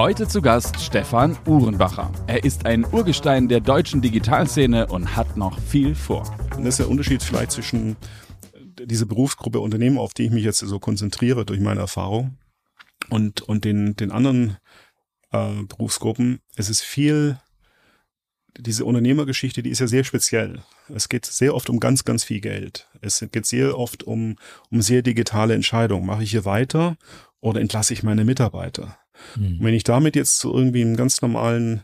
Heute zu Gast Stefan Uhrenbacher. Er ist ein Urgestein der deutschen Digitalszene und hat noch viel vor. Das ist der Unterschied vielleicht zwischen dieser Berufsgruppe Unternehmen, auf die ich mich jetzt so konzentriere durch meine Erfahrung und, und den, den anderen äh, Berufsgruppen. Es ist viel, diese Unternehmergeschichte, die ist ja sehr speziell. Es geht sehr oft um ganz, ganz viel Geld. Es geht sehr oft um, um sehr digitale Entscheidungen. Mache ich hier weiter oder entlasse ich meine Mitarbeiter? Mhm. wenn ich damit jetzt zu irgendwie einem ganz normalen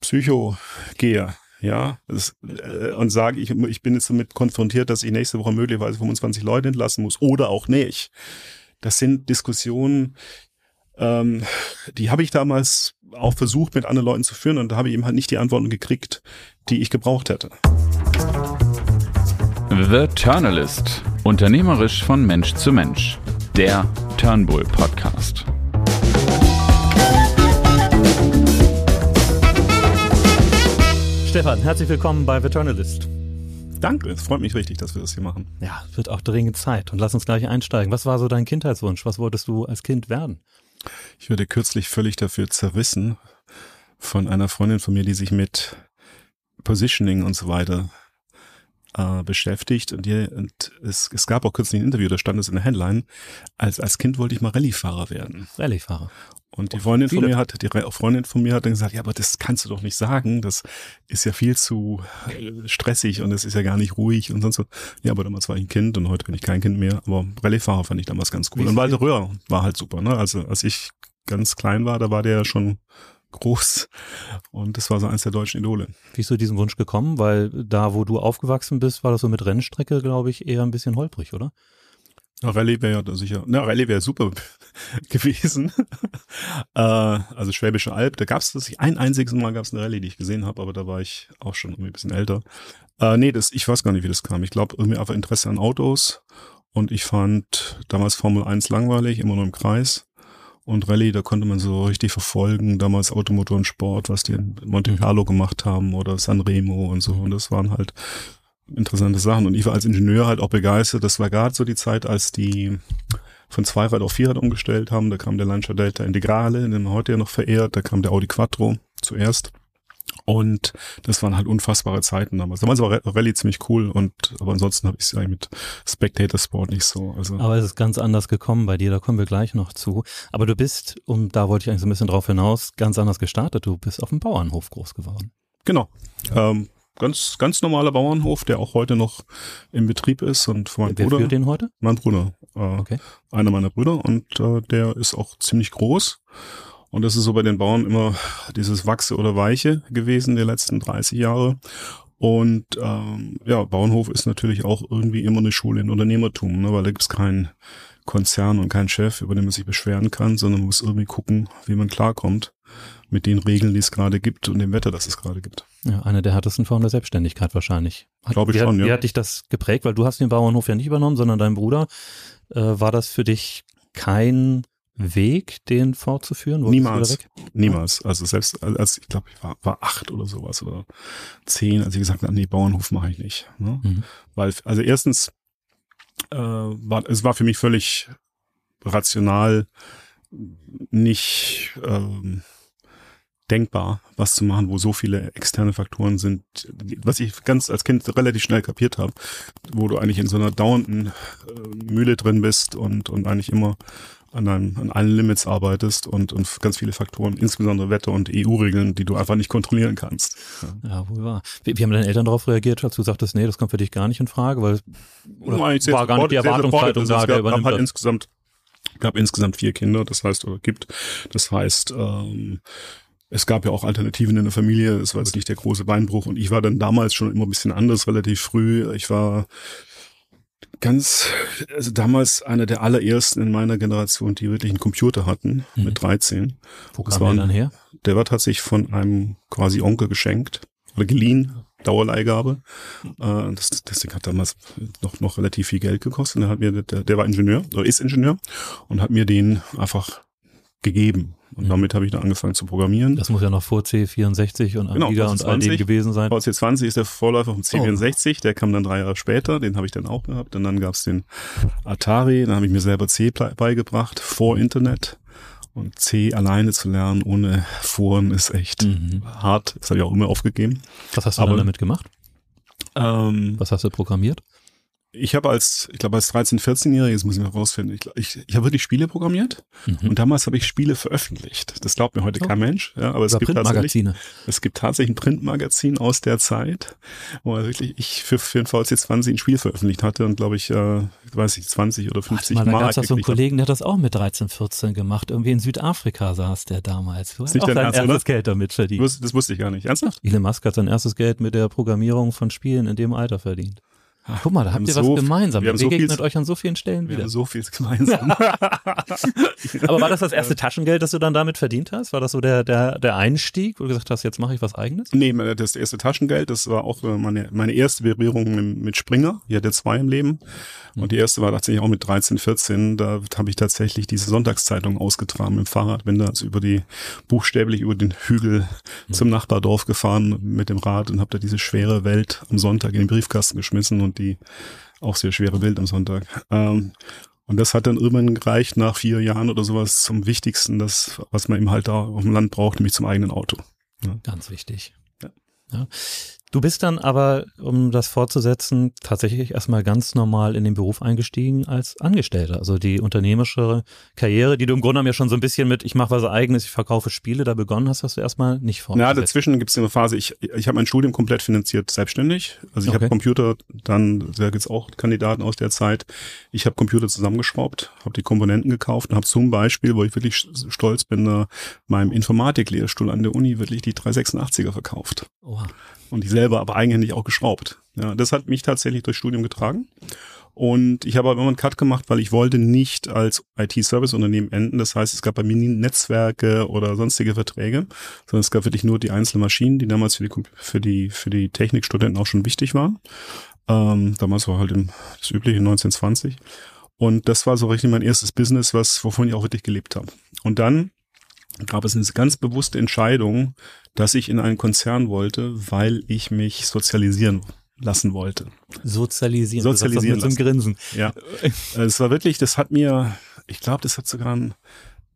Psycho gehe, ja, das, äh, und sage, ich, ich bin jetzt damit konfrontiert, dass ich nächste Woche möglicherweise 25 Leute entlassen muss oder auch nicht. Das sind Diskussionen, ähm, die habe ich damals auch versucht, mit anderen Leuten zu führen und da habe ich eben halt nicht die Antworten gekriegt, die ich gebraucht hätte. The Turnalist. Unternehmerisch von Mensch zu Mensch. Der Turnbull Podcast. Stefan, herzlich willkommen bei The Journalist. Danke, es freut mich richtig, dass wir das hier machen. Ja, wird auch dringend Zeit. Und lass uns gleich einsteigen. Was war so dein Kindheitswunsch? Was wolltest du als Kind werden? Ich wurde kürzlich völlig dafür zerrissen von einer Freundin von mir, die sich mit Positioning und so weiter äh, beschäftigt. Und, die, und es, es gab auch kürzlich ein Interview, da stand es in der Headline, als, als Kind wollte ich mal Rallyefahrer werden. Rallyefahrer. Und die Freundin von mir hat, die Freundin von mir hat dann gesagt, ja, aber das kannst du doch nicht sagen. Das ist ja viel zu äh, stressig und es ist ja gar nicht ruhig und sonst so. Ja, aber damals war ich ein Kind und heute bin ich kein Kind mehr. Aber Rallye-Fahrer fand ich damals ganz cool. Und Walter Röhr war halt super, ne? Also, als ich ganz klein war, da war der ja schon groß. Und das war so eins der deutschen Idole. Wie ist du diesen Wunsch gekommen? Weil da, wo du aufgewachsen bist, war das so mit Rennstrecke, glaube ich, eher ein bisschen holprig, oder? Rallye wäre ja sicher, na, Rallye wäre super gewesen. äh, also Schwäbische Alb, da gab es das, ein einziges Mal gab es eine Rallye, die ich gesehen habe, aber da war ich auch schon irgendwie ein bisschen älter. Äh, nee, das, ich weiß gar nicht, wie das kam. Ich glaube, irgendwie einfach Interesse an Autos und ich fand damals Formel 1 langweilig, immer nur im Kreis. Und Rallye, da konnte man so richtig verfolgen, damals Automotor und Sport, was die in Monte Carlo gemacht haben oder Sanremo und so. Und das waren halt interessante Sachen. Und ich war als Ingenieur halt auch begeistert. Das war gerade so die Zeit, als die von Zweirad auf Vierrad umgestellt haben. Da kam der Lancia Delta Integrale, den man heute ja noch verehrt. Da kam der Audi Quattro zuerst. Und das waren halt unfassbare Zeiten damals. Damals war Rallye ziemlich cool und aber ansonsten habe ich es eigentlich mit Spectator Sport nicht so. Also aber es ist ganz anders gekommen bei dir, da kommen wir gleich noch zu. Aber du bist, und da wollte ich eigentlich so ein bisschen drauf hinaus, ganz anders gestartet. Du bist auf dem Bauernhof groß geworden. Genau. Ähm, ganz, ganz normaler Bauernhof, der auch heute noch im Betrieb ist und von meinem Wer Bruder. führt den heute? Mein Bruder. Äh, Okay. Einer meiner Brüder und äh, der ist auch ziemlich groß. Und das ist so bei den Bauern immer dieses Wachse oder Weiche gewesen der letzten 30 Jahre. Und ähm, ja, Bauernhof ist natürlich auch irgendwie immer eine Schule in Unternehmertum, ne, weil da gibt's keinen Konzern und keinen Chef, über den man sich beschweren kann, sondern man muss irgendwie gucken, wie man klarkommt mit den Regeln, die es gerade gibt und dem Wetter, das es gerade gibt. Ja, eine der härtesten Formen der Selbstständigkeit wahrscheinlich. Hat- Glaube ich wie, schon, hat, ja. Wie hat dich das geprägt? Weil du hast den Bauernhof ja nicht übernommen, sondern dein Bruder. Äh, war das für dich kein Weg, den fortzuführen? Wolltest Niemals. Niemals. Also selbst als ich glaube, ich war, war acht oder sowas oder zehn, als ich gesagt habe, nee, Bauernhof mache ich nicht. Ne? Mhm. Weil, also erstens, äh, war, es war für mich völlig rational nicht ähm, denkbar, was zu machen, wo so viele externe Faktoren sind, was ich ganz als Kind relativ schnell kapiert habe, wo du eigentlich in so einer dauernden äh, Mühle drin bist und, und eigentlich immer an, einem, an allen Limits arbeitest und, und ganz viele Faktoren, insbesondere Wetter und EU-Regeln, die du einfach nicht kontrollieren kannst. Ja, wohl wahr. Wie, wie haben deine Eltern darauf reagiert, als du sagtest, nee, das kommt für dich gar nicht in Frage? Weil, oder Nein, war gar nicht die Erwartungshaltung da, der gab, übernimmt halt das? insgesamt, gab insgesamt vier Kinder, das heißt, oder gibt, das heißt, ähm, es gab ja auch Alternativen in der Familie, es war jetzt nicht der große Beinbruch und ich war dann damals schon immer ein bisschen anders, relativ früh. Ich war ganz, also damals einer der allerersten in meiner Generation, die wirklich einen Computer hatten, Mhm. mit 13. Wo kam der dann her? Der war tatsächlich von einem quasi Onkel geschenkt oder geliehen, Dauerleihgabe. Äh, das, das Ding hat damals noch, noch relativ viel Geld gekostet. Und er hat mir, der, der war Ingenieur oder ist Ingenieur und hat mir den einfach gegeben. Und Mhm. damit habe ich dann angefangen zu programmieren. Das muss ja noch vor C64 und Genau, Amiga das und all dem 20. gewesen sein. VC20 ist der Vorläufer vom C64, der kam dann drei Jahre später, den habe ich dann auch gehabt. Und dann gab's den Atari, dann habe ich mir selber C beigebracht, vor Internet. Und C alleine zu lernen ohne Foren ist echt Mhm. hart. Das habe ich auch immer aufgegeben. Was hast du Aber- damit gemacht? Ähm, Was hast du programmiert? Ich habe als, ich glaube als 13-, 14-Jähriger, jetzt muss ich noch rausfinden, ich, ich, ich habe wirklich Spiele programmiert Mhm. und damals habe ich Spiele veröffentlicht. Das glaubt mir heute Oh. kein Mensch, ja, aber es gibt tatsächlich. Es gibt tatsächlich ein Printmagazin aus der Zeit, wo er wirklich ich für, für den VC 20 ein Spiel veröffentlicht hatte und glaube ich, äh, weiß ich, 20 oder Warte 50 mal, da Mark gab es so einen. Kollegen, der hat das auch mit 13, 14 gemacht. Irgendwie in Südafrika saß der damals. Du hast auch dein erstes oder? Geld damit verdient. Das, das wusste ich gar nicht. Ernsthaft? Elon Musk hat sein erstes Geld mit der Programmierung von Spielen in dem Alter verdient. Guck mal, da wir habt ihr was so- gemeinsam. wir so begegnet viel- euch an so vielen Stellen Wir wieder. haben so viel gemeinsam. Aber war das das erste Taschengeld, das du dann damit verdient hast? War das so der, der, der Einstieg, wo du gesagt hast, jetzt mache ich was eigenes? nee, das erste Taschengeld, das war auch äh, meine, meine erste Berührung mit, Springer. Ich hatte zwei im Leben. Und die erste war tatsächlich auch mit 13, 14. Da habe ich tatsächlich diese Sonntagszeitung ausgetragen mit dem Fahrrad. Bin da also über die, buchstäblich über den Hügel zum Nachbardorf gefahren mit dem Rad und habe da diese schwere Welt am Sonntag in den Briefkasten geschmissen und die auch sehr schwere Welt am Sonntag. Ähm, und das hat dann irgendwann gereicht nach vier Jahren oder sowas zum Wichtigsten, das, was man eben halt da auf dem Land braucht, nämlich zum eigenen Auto. Ganz wichtig. Ja. Ja. Du bist dann aber, um das fortzusetzen, tatsächlich erstmal ganz normal in den Beruf eingestiegen als Angestellter. Also die unternehmerische Karriere, die du im Grunde genommen ja schon so ein bisschen mit, ich mache was eigenes, ich verkaufe Spiele, da begonnen hast, hast du erstmal nicht Ja, fortgesetzt. dazwischen gibt es eine Phase, ich, ich habe mein Studium komplett finanziert, selbstständig. Also ich Okay. habe Computer, dann, da gibt's auch Kandidaten aus der Zeit. Ich habe Computer zusammengeschraubt, habe die Komponenten gekauft und habe zum Beispiel, wo ich wirklich stolz bin, äh, meinem Informatiklehrstuhl an der Uni wirklich die 386er verkauft. Oha. Und die selber aber eigenhändig auch geschraubt. Ja, das hat mich tatsächlich durchs Studium getragen. Und ich habe aber immer einen Cut gemacht, weil ich wollte nicht als IT-Service-Unternehmen enden. Das heißt, es gab bei mir nie Netzwerke oder sonstige Verträge, sondern es gab wirklich nur die einzelnen Maschinen, die damals für die, für die, für die Technikstudenten auch schon wichtig waren. Ähm, damals war halt im, das übliche 1920. Und das war so richtig mein erstes Business, was, wovon ich auch wirklich gelebt habe. Und dann gab es eine ganz bewusste Entscheidung, dass ich in einen Konzern wollte, weil ich mich sozialisieren lassen wollte. Sozialisieren. Sozialisieren das mit so einem Grinsen. Ja, Äh, es war wirklich, das hat mir, ich glaube, das hat sogar ein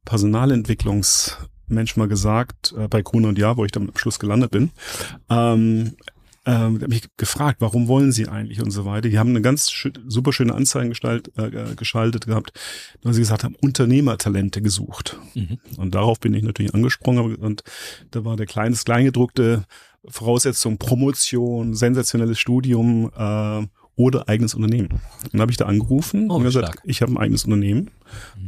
Personalentwicklungsmensch mal gesagt, äh, bei Kuhn und Ja, wo ich dann am Schluss gelandet bin. Ähm, ähm, hat mich gefragt, warum wollen Sie eigentlich und so weiter. Die haben eine ganz schö super schöne Anzeigen gestalt, äh, geschaltet gehabt, weil sie gesagt haben, Unternehmertalente gesucht. Mhm. Und darauf bin ich natürlich angesprungen und da war der kleines Kleingedruckte Voraussetzung Promotion, sensationelles Studium äh, oder eigenes Unternehmen. Und dann habe ich da angerufen Oh, und gesagt, stark. ich habe ein eigenes Unternehmen,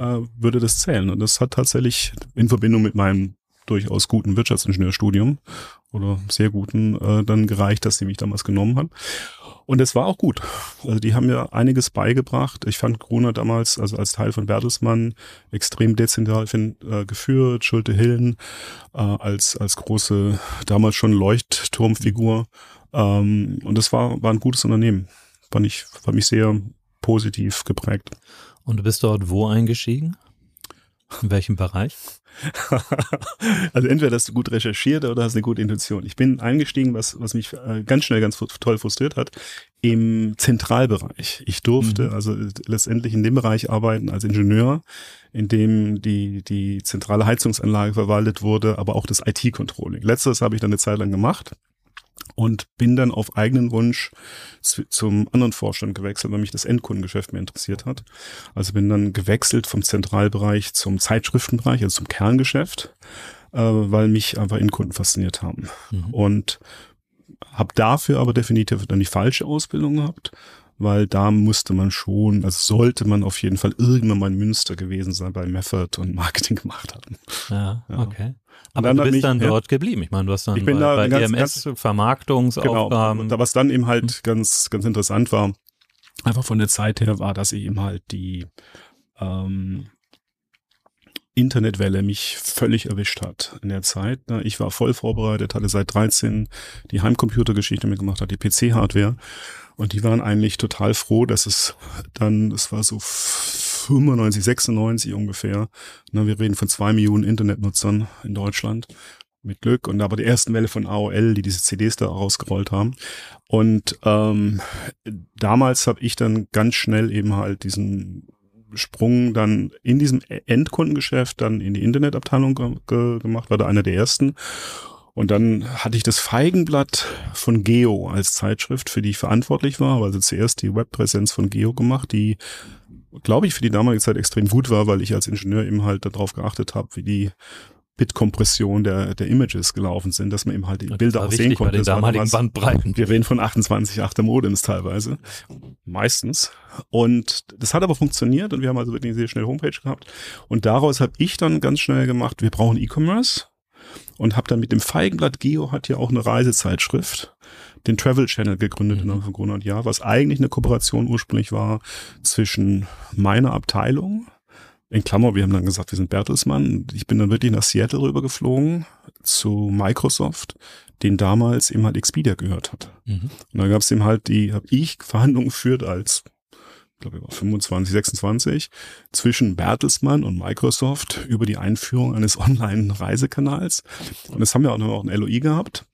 äh, würde das zählen. Und das hat tatsächlich in Verbindung mit meinem durchaus guten Wirtschaftsingenieurstudium oder sehr guten äh, dann gereicht, dass sie mich damals genommen haben. Und es war auch gut. Also die haben mir einiges beigebracht. Ich fand Gruner damals, also als Teil von Bertelsmann, extrem dezentral äh, geführt. Schulte Hillen äh, als, als große, damals schon Leuchtturmfigur. Ähm, und das war, war ein gutes Unternehmen. Fand ich, fand mich sehr positiv geprägt. Und du bist dort wo eingestiegen? In welchem Bereich? also entweder hast du gut recherchiert oder hast eine gute Intuition. Ich bin eingestiegen, was, was mich äh, ganz schnell ganz toll frustriert hat, im Zentralbereich. Ich durfte Mhm. also äh, letztendlich in dem Bereich arbeiten als Ingenieur, in dem die, die zentrale Heizungsanlage verwaltet wurde, aber auch das IT-Controlling. Letzteres habe ich dann eine Zeit lang gemacht und bin dann auf eigenen Wunsch zu, zum anderen Vorstand gewechselt, weil mich das Endkundengeschäft mehr interessiert hat. Also bin dann gewechselt vom Zentralbereich zum Zeitschriftenbereich, also zum Kerngeschäft, äh, weil mich einfach Endkunden fasziniert haben. Mhm. Und habe dafür aber definitiv dann die falsche Ausbildung gehabt, weil da musste man schon, also sollte man auf jeden Fall irgendwann mal in Münster gewesen sein, bei Method und Marketing gemacht haben. Ja, Ja. okay. Aber dann du bist mich- dann ja. dort geblieben. Ich meine, du hast dann Ich bin bei, da bei ganz- EMS Genau. Vermarktungsaufgaben. Und da, was dann eben halt ganz, ganz interessant war, einfach von der Zeit her, war, dass ich eben halt die ähm, Internetwelle mich völlig erwischt hat in der Zeit. ne. Ich war voll vorbereitet, hatte seit 13 die Heimcomputergeschichte mitgemacht, hatte die PC-Hardware und die waren eigentlich total froh, dass es dann, das war so 95, 96 ungefähr, ne, wir reden von zwei Millionen Internetnutzern in Deutschland mit Glück und aber die ersten Welle von AOL, die diese CDs da rausgerollt haben. Und ähm, damals habe ich dann ganz schnell eben halt diesen Sprung dann in diesem Endkundengeschäft dann in die Internetabteilung ge ge gemacht, war da einer der ersten. Und dann hatte ich das Feigenblatt von Geo als Zeitschrift, für die ich verantwortlich war, also zuerst die Webpräsenz von Geo gemacht, die glaube ich für die damalige Zeit extrem gut war, weil ich als Ingenieur eben halt darauf geachtet habe, wie die Bitkompression der, der Images gelaufen sind, dass man eben halt die Das Bilder auch wichtig sehen konnte. Bei den damaligen Bandbreiten. wir reden von 28,8er Modems teilweise. Meistens. Und das hat aber funktioniert und wir haben also wirklich eine sehr schnelle Homepage gehabt. Und daraus habe ich dann ganz schnell gemacht, wir brauchen E-Commerce und habe dann mit dem Feigenblatt Geo hat ja auch eine Reisezeitschrift, den Travel Channel gegründet Mhm. in von Gruner und Jahr, was eigentlich eine Kooperation ursprünglich war zwischen meiner Abteilung in Klammer, wir haben dann gesagt, wir sind Bertelsmann. Ich bin dann wirklich nach Seattle rübergeflogen zu Microsoft, den damals eben halt Expedia gehört hat. Mhm. Und da gab es eben halt die, habe ich Verhandlungen geführt als, ich glaube, ich war 25, 26, zwischen Bertelsmann und Microsoft über die Einführung eines Online-Reisekanals. Und das haben wir auch noch ein LOI gehabt.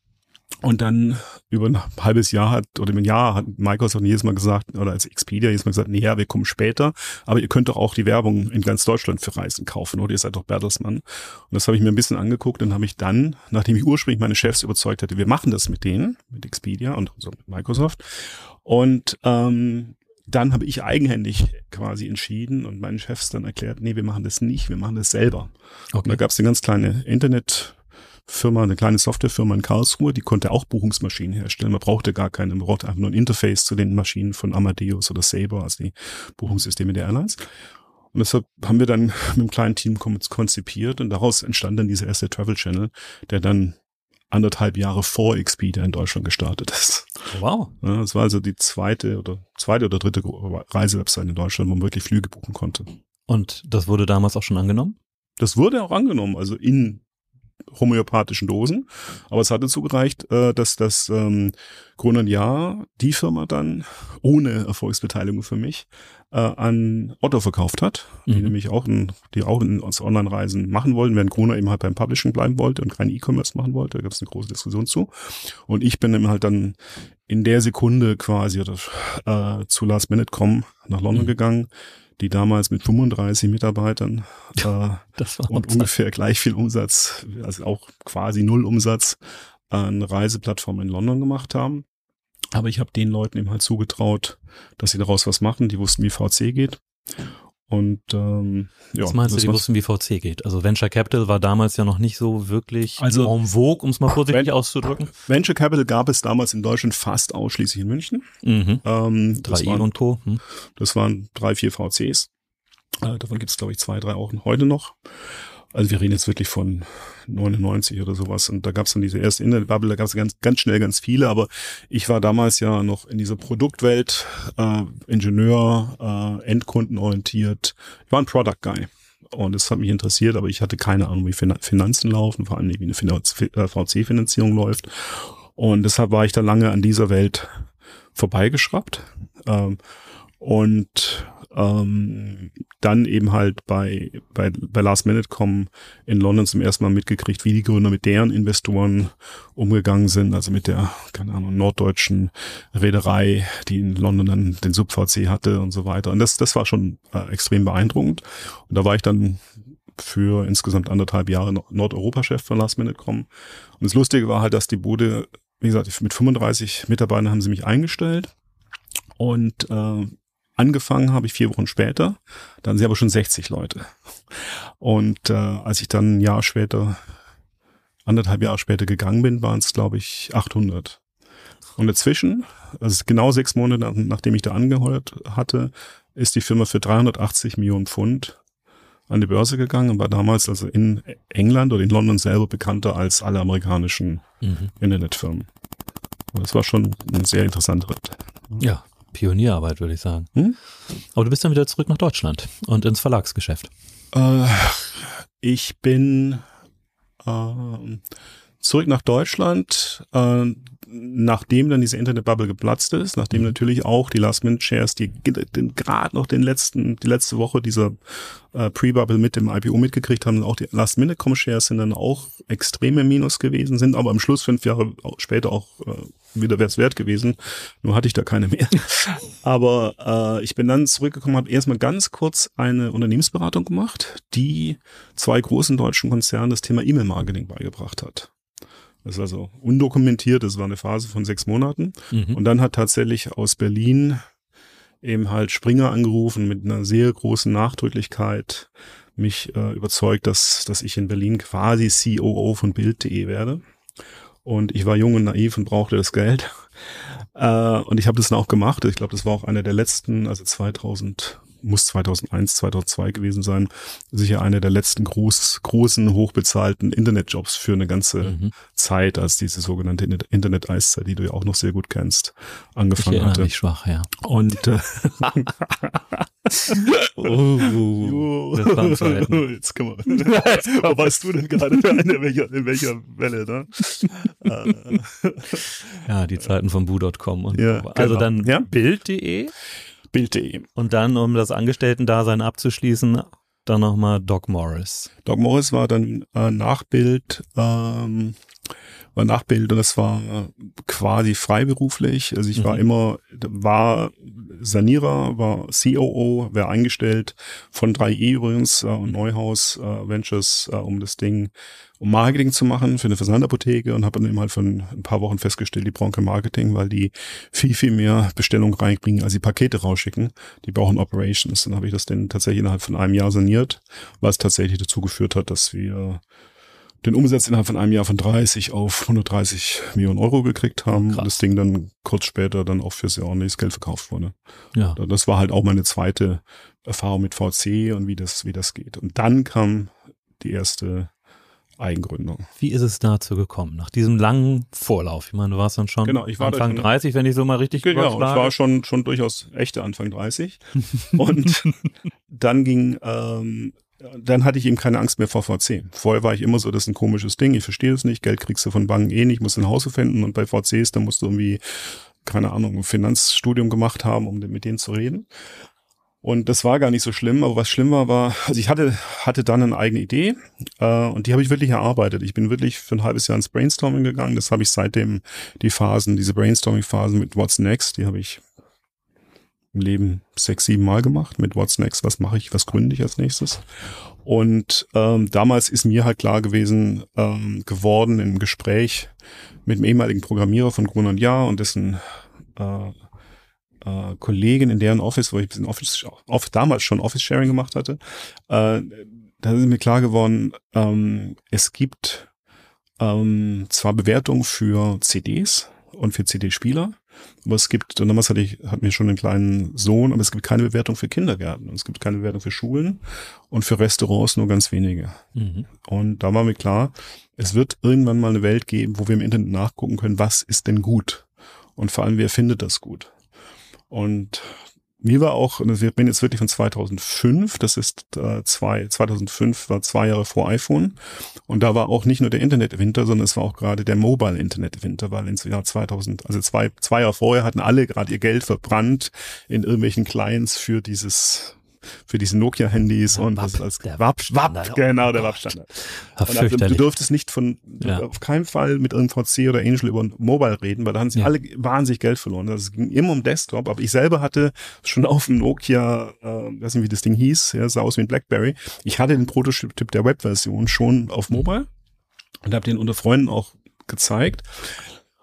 Und dann über ein halbes Jahr hat, oder ein Jahr hat Microsoft jedes Mal gesagt, oder als Expedia jedes Mal gesagt, nee, ja, wir kommen später, aber ihr könnt doch auch die Werbung in ganz Deutschland für Reisen kaufen, oder ihr seid doch Bertelsmann. Und das habe ich mir ein bisschen angeguckt und habe ich dann, nachdem ich ursprünglich meine Chefs überzeugt hatte, wir machen das mit denen, mit Expedia und so mit Microsoft. Und ähm, dann habe ich eigenhändig quasi entschieden und meinen Chefs dann erklärt, nee, wir machen das nicht, wir machen das selber. Und da Okay. gab es eine ganz kleine Internetfirma, eine kleine Softwarefirma in Karlsruhe, die konnte auch Buchungsmaschinen herstellen. Man brauchte gar keine, man brauchte einfach nur ein Interface zu den Maschinen von Amadeus oder Sabre, also die Buchungssysteme der Airlines. Und deshalb haben wir dann mit einem kleinen Team kon- konzipiert und daraus entstand dann dieser erste Travel Channel, der dann anderthalb Jahre vor Expedia in Deutschland gestartet ist. Wow. Ja, das war also die zweite oder zweite oder dritte Reisewebsite in Deutschland, wo man wirklich Flüge buchen konnte. Und das wurde damals auch schon angenommen? Das wurde auch angenommen, also in homöopathischen Dosen. Aber es hat dazu gereicht, äh, dass das ähm, Gruner Jahr die Firma dann ohne Erfolgsbeteiligung für mich äh, an Otto verkauft hat, die Mhm. nämlich auch, ein, die auch ein, aus Online-Reisen machen wollten, während Gruner eben halt beim Publishing bleiben wollte und kein E-Commerce machen wollte. Da gab es eine große Diskussion zu. Und ich bin eben halt dann in der Sekunde quasi oder, äh, zu Last Minute Com nach London Mhm. gegangen, die damals mit 35 Mitarbeitern äh, und ungefähr gleich viel Umsatz, also auch quasi null Umsatz an Reiseplattformen in London gemacht haben. Aber ich habe den Leuten eben halt zugetraut, dass sie daraus was machen. Die wussten, wie VC geht. Und ähm, ja, Was meinst du, die wussten, wie VC geht? Also Venture Capital war damals ja noch nicht so wirklich Also- en vogue, um es mal vorsichtig Ven- auszudrücken. Venture Capital gab es damals in Deutschland fast ausschließlich in München. Mhm. Ähm, das, 3i waren, und Co. Hm. das waren drei, vier VCs. Äh, davon gibt es, glaube ich, zwei, drei auch heute noch. Also wir reden jetzt wirklich von 99 oder sowas. Und da gab es dann diese erste Internetbubble, da gab es ganz, ganz schnell ganz viele, aber ich war damals ja noch in dieser Produktwelt, äh, Ingenieur, äh, Endkundenorientiert. Ich war ein Product Guy. Und das hat mich interessiert, aber ich hatte keine Ahnung, wie Fin Finanzen laufen, vor allem wie eine äh, VC-Finanzierung läuft. Und deshalb war ich da lange an dieser Welt vorbeigeschraubt. Ähm, und ähm, dann eben halt bei, bei, bei Last Minute Com in London zum ersten Mal mitgekriegt, wie die Gründer mit deren Investoren umgegangen sind, also mit der, keine Ahnung, norddeutschen Reederei, die in London dann den Sub-VC hatte und so weiter. Und das, das war schon äh, extrem beeindruckend. Und da war ich dann für insgesamt anderthalb Jahre Nord- Nordeuropa-Chef von Last Minute Com. Und das Lustige war halt, dass die Bude, wie gesagt, mit 35 Mitarbeitern haben sie mich eingestellt. Und äh, angefangen habe ich vier Wochen später. Dann sind aber schon 60 Leute. Und äh, als ich dann ein Jahr später, anderthalb Jahre später gegangen bin, waren es, glaube ich, 800. Und dazwischen, also genau sechs Monate nach, nachdem ich da angeheuert hatte, ist die Firma für 380 Millionen Pfund an die Börse gegangen und war damals also in England oder in London selber bekannter als alle amerikanischen Mhm. Internetfirmen. Das war schon ein sehr interessanter Ritt. Ja, Pionierarbeit, würde ich sagen. Hm? Aber du bist dann wieder zurück nach Deutschland und ins Verlagsgeschäft. Äh, ich bin ähm, zurück nach Deutschland, äh, nachdem dann diese Internetbubble geplatzt ist, nachdem natürlich auch die Last-Minute-Shares, die gerade noch den letzten, die letzte Woche dieser äh, Pre-Bubble mit dem IPO mitgekriegt haben, auch die Last-Minute-Com-Shares sind dann auch extreme Minus gewesen, sind aber am Schluss fünf Jahre später auch äh, wieder wär's wert gewesen. Nur hatte ich da keine mehr. aber äh, ich bin dann zurückgekommen, habe erstmal ganz kurz eine Unternehmensberatung gemacht, die zwei großen deutschen Konzernen das Thema E-Mail-Marketing beigebracht hat. Das ist also undokumentiert, das war eine Phase von sechs Monaten. Mhm. Und dann hat tatsächlich aus Berlin eben halt Springer angerufen mit einer sehr großen Nachdrücklichkeit mich äh, überzeugt, dass, dass ich in Berlin quasi COO von Bild.de werde. Und ich war jung und naiv und brauchte das Geld. Äh, und ich habe das dann auch gemacht. Ich glaube, das war auch einer der letzten, also 2000 muss 2001, 2002 gewesen sein, sicher einer der letzten groß, großen, hochbezahlten Internetjobs für eine ganze mhm. Zeit, als diese sogenannte Internet-Eiszeit, die du ja auch noch sehr gut kennst, angefangen ich hatte. Mich schwach, ja. Und äh, oh, das waren Zeiten. Jetzt kann man. Wo weißt du denn gerade in welcher, in welcher Welle, ne? ja, die Zeiten von bu.com und ja, also genau. dann ja? Bild.de Bild.de. Und dann, um das Angestellten-Dasein abzuschließen, dann nochmal Doc Morris. Doc Morris war dann äh, Nachbild, ähm, war Nachbild und das war quasi freiberuflich. Also ich mhm. war immer, war Sanierer, war COO, wäre eingestellt von 3E übrigens äh, und Neuhaus äh, Ventures, äh, um das Ding um Marketing zu machen für eine Versandapotheke und habe dann eben halt von ein paar Wochen festgestellt, die brauchen kein Marketing, weil die viel, viel mehr Bestellungen reinbringen, als die Pakete rausschicken. Die brauchen Operations. Dann habe ich das dann tatsächlich innerhalb von einem Jahr saniert, was tatsächlich dazu geführt hat, dass wir den Umsatz innerhalb von einem Jahr von 30 auf 130 Millionen Euro gekriegt haben. Krass. Und das Ding dann kurz später dann auch für sehr ordentliches Geld verkauft wurde. Ja. Das war halt auch meine zweite Erfahrung mit VC und wie das, wie das geht. Und dann kam die erste Eigengründung. Wie ist es dazu gekommen? Nach diesem langen Vorlauf? Ich meine, du warst dann schon genau, ich war Anfang 30, wenn ich so mal richtig Genau, ich war schon, schon durchaus echte Anfang 30. und dann ging, ähm, dann hatte ich eben keine Angst mehr vor VC. Vorher war ich immer so, das ist ein komisches Ding, ich verstehe es nicht, Geld kriegst du von Banken eh nicht, musst ein Haus finden und bei VCs, da musst du irgendwie keine Ahnung, ein Finanzstudium gemacht haben, um mit denen zu reden. Und das war gar nicht so schlimm, aber was schlimm war, war, also ich hatte, hatte dann eine eigene Idee äh, und die habe ich wirklich erarbeitet. Ich bin wirklich für ein halbes Jahr ins Brainstorming gegangen. Das habe ich seitdem, die Phasen, diese Brainstorming-Phasen mit What's Next, die habe ich im Leben sechs, sieben Mal gemacht. Mit What's Next, was mache ich, was gründe ich als nächstes. Und ähm, damals ist mir halt klar gewesen, ähm, geworden im Gespräch mit dem ehemaligen Programmierer von Grun und Jahr und dessen äh, äh, Kollegin in deren Office, wo ich ein bisschen Office, oft damals schon Office-Sharing gemacht hatte, äh, da ist mir klar geworden, ähm, es gibt ähm, zwar Bewertungen für CDs und für CD-Spieler, aber es gibt, und damals hatte ich, hatten wir schon einen kleinen Sohn, aber es gibt keine Bewertung für Kindergärten und es gibt keine Bewertung für Schulen und für Restaurants nur ganz wenige. Mhm. Und da war mir klar, es wird irgendwann mal eine Welt geben, wo wir im Internet nachgucken können, was ist denn gut? Und vor allem, wer findet das gut? Und mir war auch, ich bin jetzt wirklich von 2005, das ist äh, zwei, 2005 war zwei Jahre vor iPhone. Und da war auch nicht nur der Internetwinter, sondern es war auch gerade der Mobile-Internet-Winter, weil ins Jahr 2000, also zwei, zwei Jahre vorher hatten alle gerade ihr Geld verbrannt in irgendwelchen Clients für dieses für diese Nokia-Handys und Wapp, das als der WAP, WAP genau, der WAP-Standard. Also, du durftest nicht von, ja. auf keinen Fall mit VC oder Angel über Mobile reden, weil da haben sie ja. alle wahnsinnig Geld verloren. Also es ging immer um Desktop, aber ich selber hatte schon auf dem Nokia, äh, weiß nicht, wie das Ding hieß, ja, sah aus wie ein Blackberry. Ich hatte den Prototyp der Web-Version schon auf Mobile und habe den unter Freunden auch gezeigt.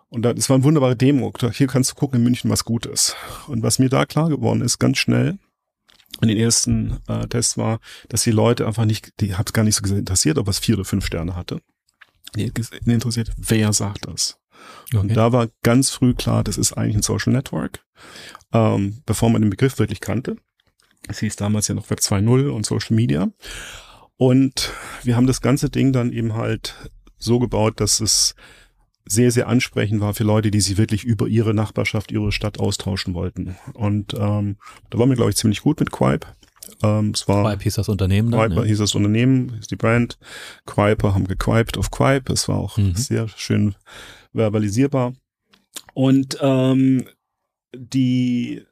Und das war eine wunderbare Demo. Hier kannst du gucken in München, was gut ist. Und was mir da klar geworden ist, ganz schnell, in den ersten äh, Tests war, dass die Leute einfach nicht, die hat gar nicht so interessiert, ob es vier oder fünf Sterne hatte. Die interessiert, wer sagt das? Okay. Und da war ganz früh klar, das ist eigentlich ein Social Network, ähm, bevor man den Begriff wirklich kannte. Es hieß damals ja noch Web 2.0 und Social Media. Und wir haben das ganze Ding dann eben halt so gebaut, dass es sehr, sehr ansprechend war für Leute, die sich wirklich über ihre Nachbarschaft, ihre Stadt austauschen wollten. Und ähm, da waren wir, glaube ich, ziemlich gut mit Quipe. Ähm, es war Quipe hieß das Unternehmen dann. Quiper ja. hieß das Unternehmen, hieß die Brand. Quiper haben gequiped auf Quipe. Es war auch Mhm. sehr schön verbalisierbar. Und ähm, die,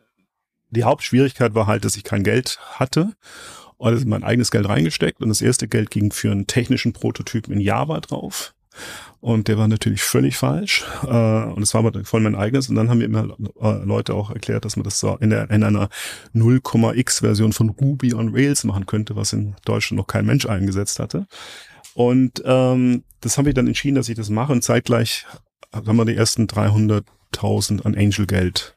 die Hauptschwierigkeit war halt, dass ich kein Geld hatte. Und also mein eigenes Geld reingesteckt und das erste Geld ging für einen technischen Prototypen in Java drauf. Und der war natürlich völlig falsch. Äh, und es war aber voll mein eigenes. Und dann haben mir immer äh, Leute auch erklärt, dass man das so in, der, in einer 0,x Version von Ruby on Rails machen könnte, was in Deutschland noch kein Mensch eingesetzt hatte. Und ähm, das haben wir dann entschieden, dass ich das mache. Und zeitgleich haben wir die ersten 300.000 an Angel-Geld.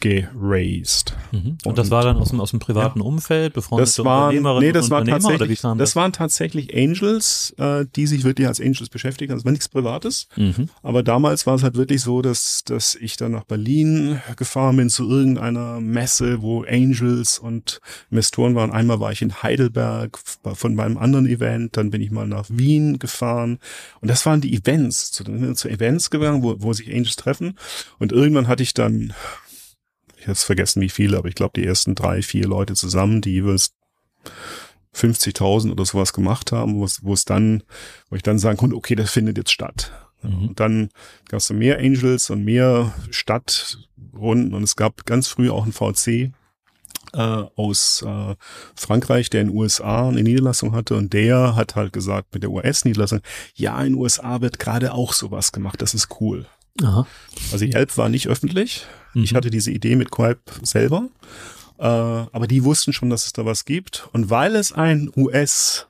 Geraced. Mhm. Und das war dann aus dem, aus dem privaten Umfeld, befreundete Das waren, Unternehmerinnen nee, das und war Unternehmer, oder wie tatsächlich, kam das waren tatsächlich Angels, äh, die sich wirklich als Angels beschäftigen. Das war nichts Privates. Mhm. Aber damals war es halt wirklich so, dass, dass ich dann nach Berlin gefahren bin zu irgendeiner Messe, wo Angels und Investoren waren. Einmal war ich in Heidelberg von meinem anderen Event, dann bin ich mal nach Wien gefahren. Und das waren die Events. Zu, zu Events gegangen, wo, wo sich Angels treffen. Und irgendwann hatte ich dann, ich habe vergessen wie viele, aber ich glaube die ersten drei, vier Leute zusammen, die jeweils 50.000 oder sowas gemacht haben, wo es, dann, wo ich dann sagen konnte, okay, das findet jetzt statt. Mhm. Und dann gab es mehr Angels und mehr Stadtrunden und es gab ganz früh auch einen VC äh, aus äh, Frankreich, der in den USA eine Niederlassung hatte und der hat halt gesagt mit der US-Niederlassung, ja, in den USA wird gerade auch sowas gemacht, das ist cool. Aha. Also Yelp war nicht öffentlich. Ich Mhm. hatte diese Idee mit Quipe selber. Äh, aber die wussten schon, dass es da was gibt. Und weil es ein US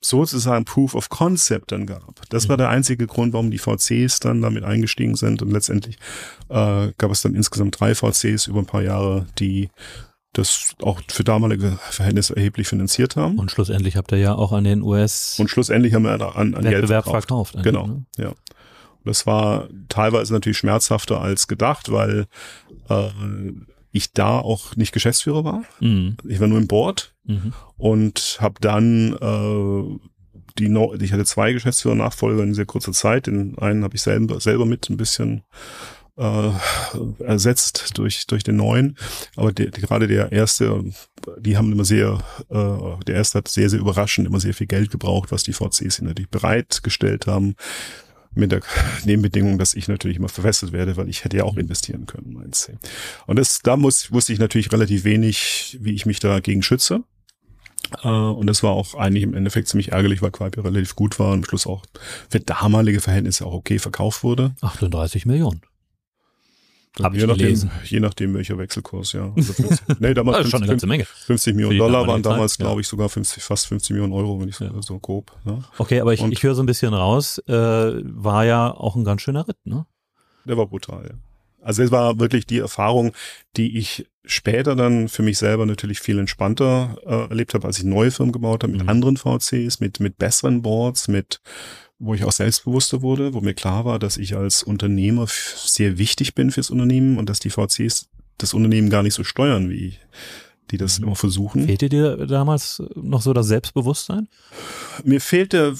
sozusagen Proof of Concept dann gab. Das war der einzige Grund, warum die VCs dann damit eingestiegen sind. Und letztendlich äh, gab es dann insgesamt drei VCs über ein paar Jahre, die das auch für damalige Verhältnisse erheblich finanziert haben. Und schlussendlich habt ihr ja auch an den US Und schlussendlich haben wir da an, an Geld Wettbewerb verkauft. verkauft. Genau, ne? ja. Das war teilweise natürlich schmerzhafter als gedacht, weil äh, ich da auch nicht Geschäftsführer war. Mhm. Ich war nur im Board Mhm. und habe dann äh, die no ich hatte zwei Geschäftsführer Nachfolger in sehr kurzer Zeit. Den einen habe ich selber selber mit ein bisschen äh, ersetzt durch durch den neuen, aber der, gerade der erste, die haben immer sehr, äh, der erste hat sehr sehr überraschend immer sehr viel Geld gebraucht, was die VCs natürlich bereitgestellt haben mit der Nebenbedingung, dass ich natürlich immer verwässert werde, weil ich hätte ja auch investieren können, meinst du. Und das, da muss, wusste ich natürlich relativ wenig, wie ich mich dagegen schütze. Äh, und das war auch eigentlich im Endeffekt ziemlich ärgerlich, weil Quipe ja relativ gut war und am Schluss auch für damalige Verhältnisse auch okay verkauft wurde. 38 Millionen. Hab je ich nachdem, gelesen. je nachdem welcher Wechselkurs, ja. Also 50, nee, damals ist schon eine 50, ganze Menge. 50 Millionen Dollar waren damals, glaube ich, sogar 50, fast 50 Millionen Euro, wenn ich so, Ja. so grob. Ja. Okay, aber ich, Und- ich höre so ein bisschen raus, äh, war ja auch ein ganz schöner Ritt, ne? Der war brutal, ja. Also es war wirklich die Erfahrung, die ich später dann für mich selber natürlich viel entspannter äh, erlebt habe, als ich neue Firmen gebaut habe, mit Mhm. anderen VCs, mit, mit besseren Boards, mit wo ich auch selbstbewusster wurde, wo mir klar war, dass ich als Unternehmer sehr wichtig bin fürs Unternehmen und dass die VCs das Unternehmen gar nicht so steuern, wie die das Mhm. immer versuchen. Fehlte dir damals noch so das Selbstbewusstsein? mir fehlte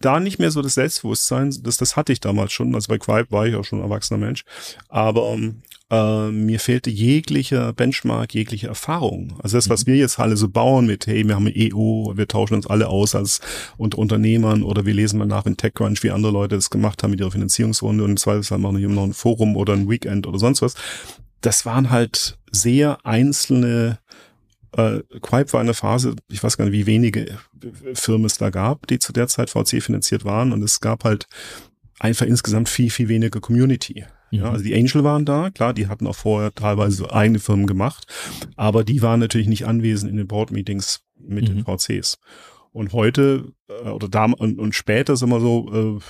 da nicht mehr so das Selbstbewusstsein, das, das hatte ich damals schon, also bei Quipe war ich auch schon ein erwachsener Mensch, aber ähm, äh, mir fehlte jeglicher Benchmark, jegliche Erfahrung. Also das, was wir jetzt alle so bauen mit, hey, wir haben ein EO, wir tauschen uns alle aus als unter Unternehmern oder wir lesen mal nach in TechCrunch, wie andere Leute das gemacht haben mit ihrer Finanzierungsrunde und im Zweifelsfall machen wir noch ein Forum oder ein Weekend oder sonst was. Das waren halt sehr einzelne äh, Quipe war eine Phase, ich weiß gar nicht, wie wenige Firmen es da gab, die zu der Zeit VC finanziert waren und es gab halt einfach insgesamt viel, viel weniger Community. Ja, Mhm. also die Angel waren da, klar, die hatten auch vorher teilweise so eigene Firmen gemacht, aber die waren natürlich nicht anwesend in den Board-Meetings mit den Mhm. VCs. Und heute äh, oder da und, und später sind wir so, äh,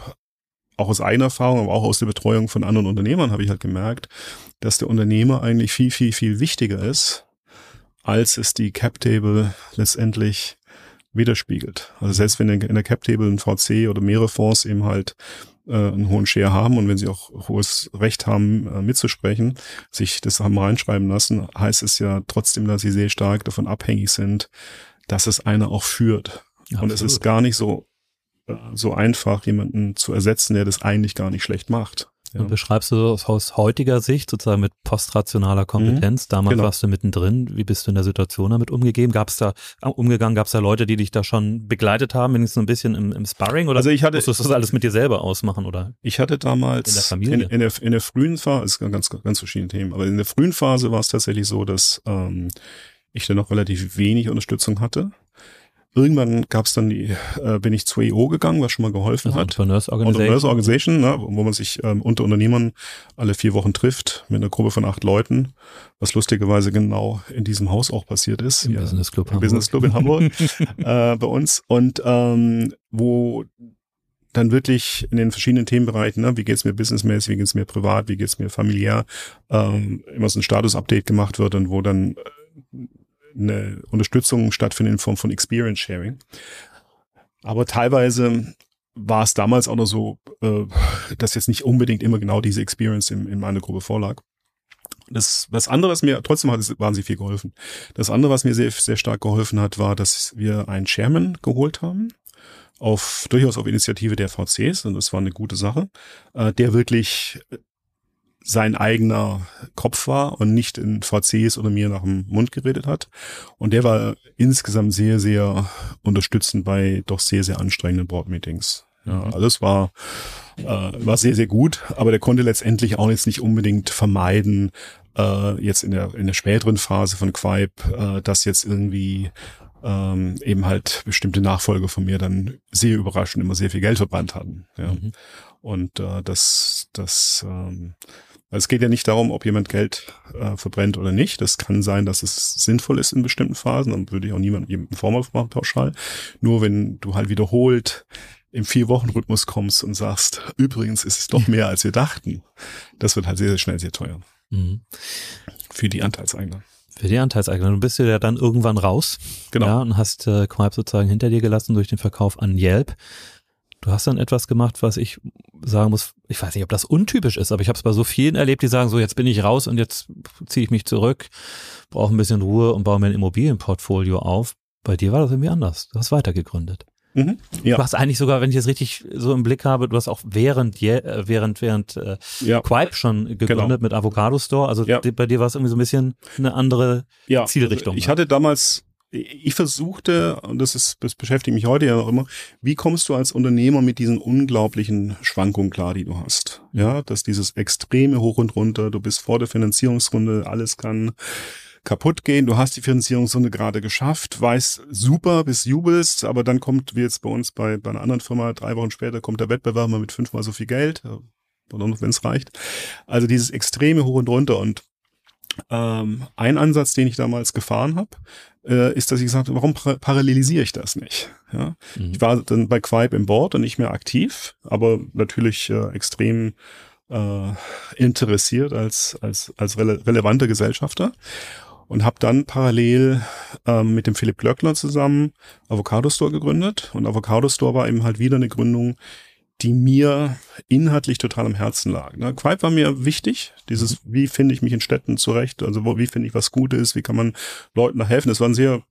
auch aus eigener Erfahrung, aber auch aus der Betreuung von anderen Unternehmern habe ich halt gemerkt, dass der Unternehmer eigentlich viel, viel, viel wichtiger ist, als es die Cap-Table letztendlich widerspiegelt. Also selbst wenn in der Cap-Table ein VC oder mehrere Fonds eben halt äh, einen hohen Share haben und wenn sie auch hohes Recht haben, äh, mitzusprechen, sich das haben reinschreiben lassen, heißt es ja trotzdem, dass sie sehr stark davon abhängig sind, dass es einer auch führt. Und es ist Absolut. gar nicht so, äh, so einfach, jemanden zu ersetzen, der das eigentlich gar nicht schlecht macht. Ja. Und beschreibst du aus heutiger Sicht, sozusagen mit postrationaler Kompetenz, mhm, damals genau. warst du mittendrin, wie bist du in der Situation damit umgegeben? Gab es da, äh, umgegangen, gab es da Leute, die dich da schon begleitet haben, wenigstens so ein bisschen im, im Sparring oder also ich hatte, musstest du das alles mit dir selber ausmachen oder? Ich hatte damals in der Familie, in, in, der, in der frühen Phase, es sind ganz, ganz verschiedene Themen, aber in der frühen Phase war es tatsächlich so, dass ähm, ich dann noch relativ wenig Unterstützung hatte. Irgendwann gab es dann die, äh, bin ich zur EO gegangen, was schon mal geholfen also hat. Entrepreneurs Organization. Entrepreneurs Organization, ne, wo man sich ähm, unter Unternehmern alle vier Wochen trifft mit einer Gruppe von acht Leuten, was lustigerweise genau in diesem Haus auch passiert ist. Im ja, Business Club im Hamburg. Business Club in Hamburg äh, bei uns. Und ähm, wo dann wirklich in den verschiedenen Themenbereichen, ne, wie geht's mir businessmäßig, wie geht's mir privat, wie geht's mir familiär, ähm, immer so ein Status-Update gemacht wird und wo dann äh, eine Unterstützung stattfindet in Form von Experience Sharing. Aber teilweise war es damals auch noch so, äh, dass jetzt nicht unbedingt immer genau diese Experience in, in meiner Gruppe vorlag. Das, was andere, was mir, trotzdem hat es wahnsinnig viel geholfen. Das andere, was mir sehr, sehr stark geholfen hat, war, dass wir einen Chairman geholt haben, auf, durchaus auf Initiative der VCs, und das war eine gute Sache, äh, der wirklich sein eigener Kopf war und nicht in VCs oder mir nach dem Mund geredet hat. Und der war insgesamt sehr, sehr unterstützend bei doch sehr, sehr anstrengenden Board-Meetings. Ja, mhm. also es war, äh, war sehr, sehr gut, aber der konnte letztendlich auch jetzt nicht unbedingt vermeiden, äh, jetzt in der, in der späteren Phase von Quipe, äh, dass jetzt irgendwie ähm, eben halt bestimmte Nachfolger von mir dann sehr überraschend immer sehr viel Geld verbrannt hatten. Ja. Mhm. Und äh, das, das ähm, es geht ja nicht darum, ob jemand Geld äh, verbrennt oder nicht. Das kann sein, dass es sinnvoll ist in bestimmten Phasen. Dann würde ich auch niemandem jemanden Vorwurf machen pauschal. Nur wenn du halt wiederholt im Vier-Wochen-Rhythmus kommst und sagst, übrigens ist es doch mehr, als wir dachten. Das wird halt sehr, sehr schnell sehr teuer. Mhm. Für die Anteilseigner. Für die Anteilseigner. Du bist ja dann irgendwann raus. Genau. Ja, und hast äh, Quipe sozusagen hinter dir gelassen durch den Verkauf an Yelp. Du hast dann etwas gemacht, was ich sagen muss, ich weiß nicht, ob das untypisch ist, aber ich habe es bei so vielen erlebt, die sagen, so jetzt bin ich raus und jetzt ziehe ich mich zurück, brauche ein bisschen Ruhe und baue mir ein Immobilienportfolio auf. Bei dir war das irgendwie anders. Du hast weitergegründet. Mhm, ja. Du hast eigentlich sogar, wenn ich es richtig so im Blick habe, du hast auch während äh, während während äh, ja. Quipe schon gegründet genau. mit Avocado Store. Also ja. bei dir war es irgendwie so ein bisschen eine andere Zielrichtung. Also ich hatte damals ich versuchte, und das ist, das beschäftigt mich heute ja noch immer, wie kommst du als Unternehmer mit diesen unglaublichen Schwankungen klar, die du hast? Ja, dass dieses extreme Hoch und Runter, du bist vor der Finanzierungsrunde, alles kann kaputt gehen, du hast die Finanzierungsrunde gerade geschafft, weißt super, bis jubelst, aber dann kommt, wie jetzt bei uns bei, bei einer anderen Firma, drei Wochen später kommt der Wettbewerber mit fünfmal so viel Geld, oder noch, wenn es reicht. Also dieses extreme Hoch und Runter und ähm, ein Ansatz, den ich damals gefahren habe, äh, ist, dass ich gesagt habe, warum parallelisiere ich das nicht? Ja? Mhm. Ich war dann bei Quipe im Board und nicht mehr aktiv, aber natürlich äh, extrem äh, interessiert als, als, als rele relevanter Gesellschafter und habe dann parallel ähm, mit dem Philipp Glöckner zusammen Avocado Store gegründet und Avocado Store war eben halt wieder eine Gründung, die mir inhaltlich total am Herzen lag. Ne? Quipe war mir wichtig, dieses, wie finde ich mich in Städten zurecht, also wo, wie finde ich was Gutes, wie kann man Leuten da helfen. Das war ein sehr,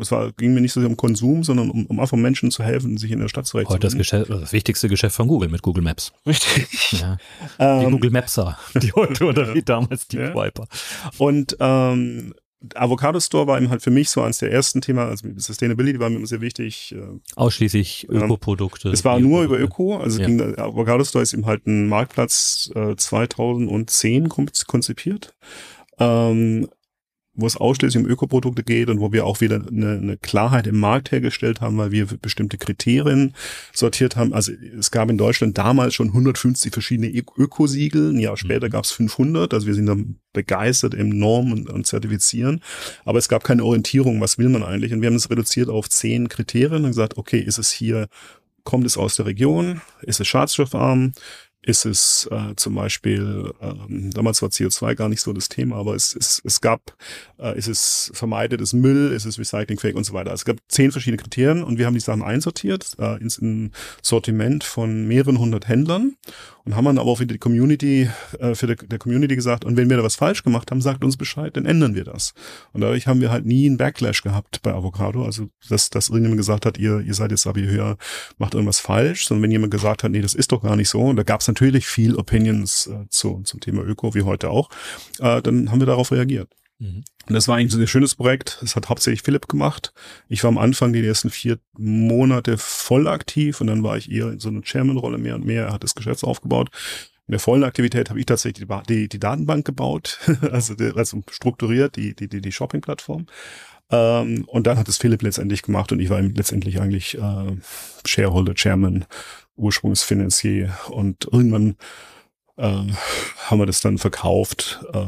es war, ging mir nicht so sehr um Konsum, sondern um, um einfach Menschen zu helfen, sich in der Stadt zurechtzufinden. Heute das Geschäft, das wichtigste Geschäft von Google mit Google Maps. Richtig. Ja. Die ähm, Google Mapser, die heute oder wie damals die ja. Quiper. Und ähm, Avocado Store war eben halt für mich so eines der ersten Themen, also Sustainability war mir immer sehr wichtig. Äh, Ausschließlich Ökoprodukte. Es war nur über Öko, also ja. ging, Avocado Store ist eben halt ein Marktplatz äh, 2010 konzipiert. Ähm, wo es ausschließlich um Ökoprodukte geht und wo wir auch wieder eine, eine Klarheit im Markt hergestellt haben, weil wir bestimmte Kriterien sortiert haben. Also es gab in Deutschland damals schon 150 verschiedene Ökosiegel. Ein Jahr später gab es 500. Also wir sind dann begeistert im Normen und, und Zertifizieren. Aber es gab keine Orientierung, was will man eigentlich. Und wir haben es reduziert auf zehn Kriterien und gesagt, okay, ist es hier kommt es aus der Region? Ist es schadstoffarm? Ist es äh, zum Beispiel, ähm, damals war CO2 gar nicht so das Thema, aber es, es, es gab, äh, ist es vermeidetes Müll, ist es recyclingfähig und so weiter. Es gab zehn verschiedene Kriterien und wir haben die Sachen einsortiert äh, ins in Sortiment von mehreren hundert Händlern und haben dann aber auch wieder die Community, äh, für die, der Community gesagt, und wenn wir da was falsch gemacht haben, sagt uns Bescheid, dann ändern wir das. Und dadurch haben wir halt nie einen Backlash gehabt bei Avocado, also dass, dass irgendjemand gesagt hat, ihr, ihr seid jetzt aber hier, macht irgendwas falsch, sondern wenn jemand gesagt hat, nee, das ist doch gar nicht so, und da gab es natürlich viel Opinions äh, zu, zum Thema Öko, wie heute auch, äh, dann haben wir darauf reagiert. Mhm. Und das war eigentlich ein sehr schönes Projekt. Das hat hauptsächlich Philipp gemacht. Ich war am Anfang die ersten vier Monate voll aktiv und dann war ich eher in so einer Chairman-Rolle mehr und mehr. Er hat das Geschäft aufgebaut. In der vollen Aktivität habe ich tatsächlich die, die, die Datenbank gebaut, also, also strukturiert, die, die, die, die Shopping-Plattform. Ähm, und dann hat es Philipp letztendlich gemacht und ich war letztendlich eigentlich äh, Shareholder, Chairman, Ursprungsfinanzier und irgendwann haben wir das dann verkauft. Äh,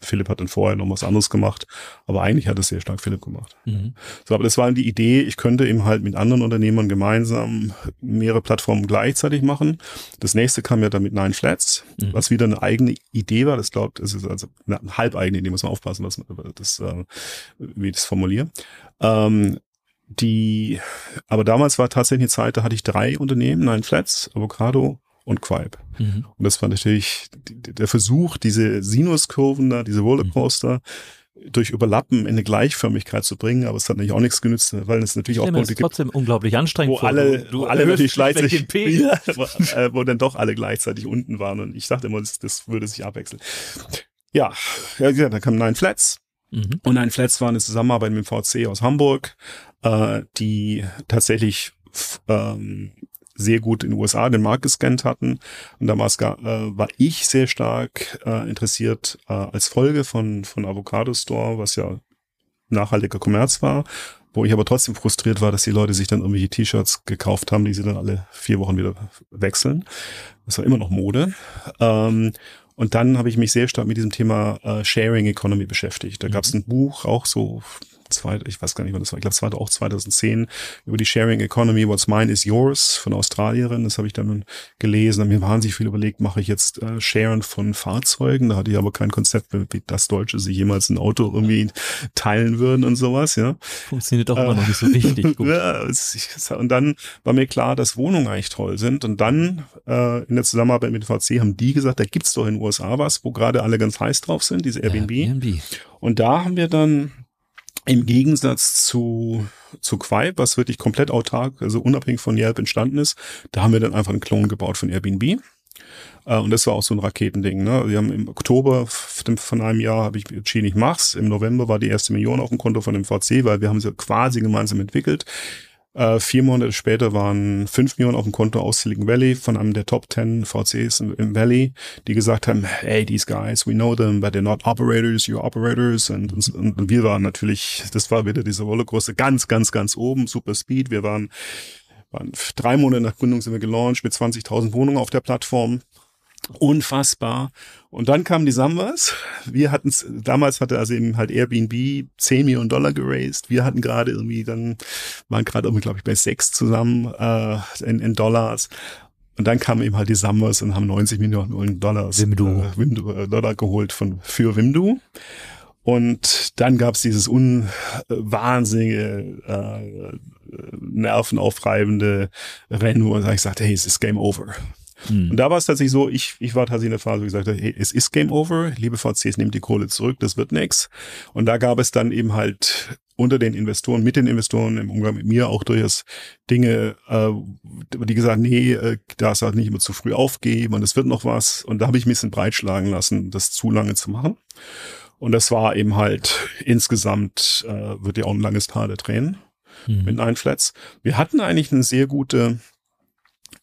Philipp hat dann vorher noch was anderes gemacht, aber eigentlich hat es sehr stark Philipp gemacht. Mhm. So, aber das war die Idee, ich könnte eben halt mit anderen Unternehmern gemeinsam mehrere Plattformen gleichzeitig machen. Das nächste kam ja dann mit Nine Flats, mhm. was wieder eine eigene Idee war. Das glaubt, es ist also eine halbeigene Idee, muss man aufpassen, was man das, äh, wie ich das formuliere. Ähm, die, aber damals war tatsächlich eine Zeit, da hatte ich drei Unternehmen, Nine Flats, Avocado, und Quipe. Mhm. Und das war natürlich der Versuch, diese Sinuskurven da, diese Rollercoaster, mhm. durch Überlappen in eine Gleichförmigkeit zu bringen, aber es hat natürlich auch nichts genützt, weil es natürlich auch Politik gibt, trotzdem unglaublich anstrengend wo vor. alle, du, du alle natürlich gleichzeitig, ja, wo, äh, wo dann doch alle gleichzeitig unten waren und ich dachte immer, das, das würde sich abwechseln. Ja, ja, ja dann kam Nine Flats. Mhm. Und Nine Flats war eine Zusammenarbeit mit dem VC aus Hamburg, äh, die tatsächlich ähm, sehr gut in den USA den Markt gescannt hatten. Und damals äh, war ich sehr stark äh, interessiert äh, als Folge von, von Avocado Store, was ja nachhaltiger Kommerz war, wo ich aber trotzdem frustriert war, dass die Leute sich dann irgendwelche T-Shirts gekauft haben, die sie dann alle vier Wochen wieder wechseln. Das war immer noch Mode. Ähm, und dann habe ich mich sehr stark mit diesem Thema äh, Sharing Economy beschäftigt. Da gab es ein Buch, auch so zwei, ich weiß gar nicht, wann das war, ich glaube, es war auch 2010, über die Sharing Economy, What's Mine is Yours von Australierin. Das habe ich dann gelesen. Und mir wahnsinnig viel überlegt, mache ich jetzt äh, Sharen von Fahrzeugen? Da hatte ich aber kein Konzept, wie das Deutsche sich jemals ein Auto irgendwie teilen würden und sowas, ja. Funktioniert auch äh, immer noch nicht so richtig gut. ja, und dann war mir klar, dass Wohnungen eigentlich toll sind. Und dann äh, in der Zusammenarbeit mit dem VC haben die gesagt, da gibt's doch in den USA was, wo gerade alle ganz heiß drauf sind, diese Airbnb. Airbnb. Und da haben wir dann im Gegensatz zu, zu Quai, was wirklich komplett autark, also unabhängig von Yelp entstanden ist, da haben wir dann einfach einen Klon gebaut von Airbnb. Äh, und das war auch so ein Raketending. Ne? Wir haben im Oktober von einem Jahr habe ich entschieden, ich mach's. Im November war die erste Million auf dem Konto von dem VC, weil wir haben sie quasi gemeinsam entwickelt. Äh, vier Monate später waren fünf Millionen auf dem Konto aus Silicon Valley von einem der Top 10 VCs im, Valley, die gesagt haben, hey, these guys, we know them, but they're not operators, you're operators. Und, und, und wir waren natürlich, das war wieder diese Rollercoaster ganz, ganz, ganz oben, super Speed. Wir waren, waren drei Monate nach Gründung sind wir gelauncht mit 20.000 Wohnungen auf der Plattform. Unfassbar. Und dann kamen die Sambas. Wir hatten damals hatte also eben halt Airbnb 10 Millionen Dollar geraced. Wir hatten gerade irgendwie dann, waren gerade irgendwie, glaube ich, bei sechs zusammen äh, in, in Dollars. Und dann kamen eben halt die Sambas und haben 90 Millionen Dollars, Wimdu. Äh, Wimdu, äh, Dollar geholt von, für Wimdu. Und dann gab es dieses unwahnsinnige, äh, nervenaufreibende Rennen, wo ich sagte, hey, es ist Game Over. Mhm. Und da war es tatsächlich so, ich, ich war tatsächlich in der Phase, wo ich gesagt habe, hey, es ist Game Over, liebe VCs, nehmt die Kohle zurück, das wird nix. Und da gab es dann eben halt unter den Investoren, mit den Investoren im Umgang mit mir auch durchaus Dinge, äh, die gesagt, nee, äh, da ist halt nicht immer zu früh aufgeben und es wird noch was. Und da habe ich mich ein bisschen breitschlagen lassen, das zu lange zu machen. Und das war eben halt insgesamt, äh, wird ja auch ein langes Tal der Tränen mhm. mit Nine Flats. Wir hatten eigentlich eine sehr gute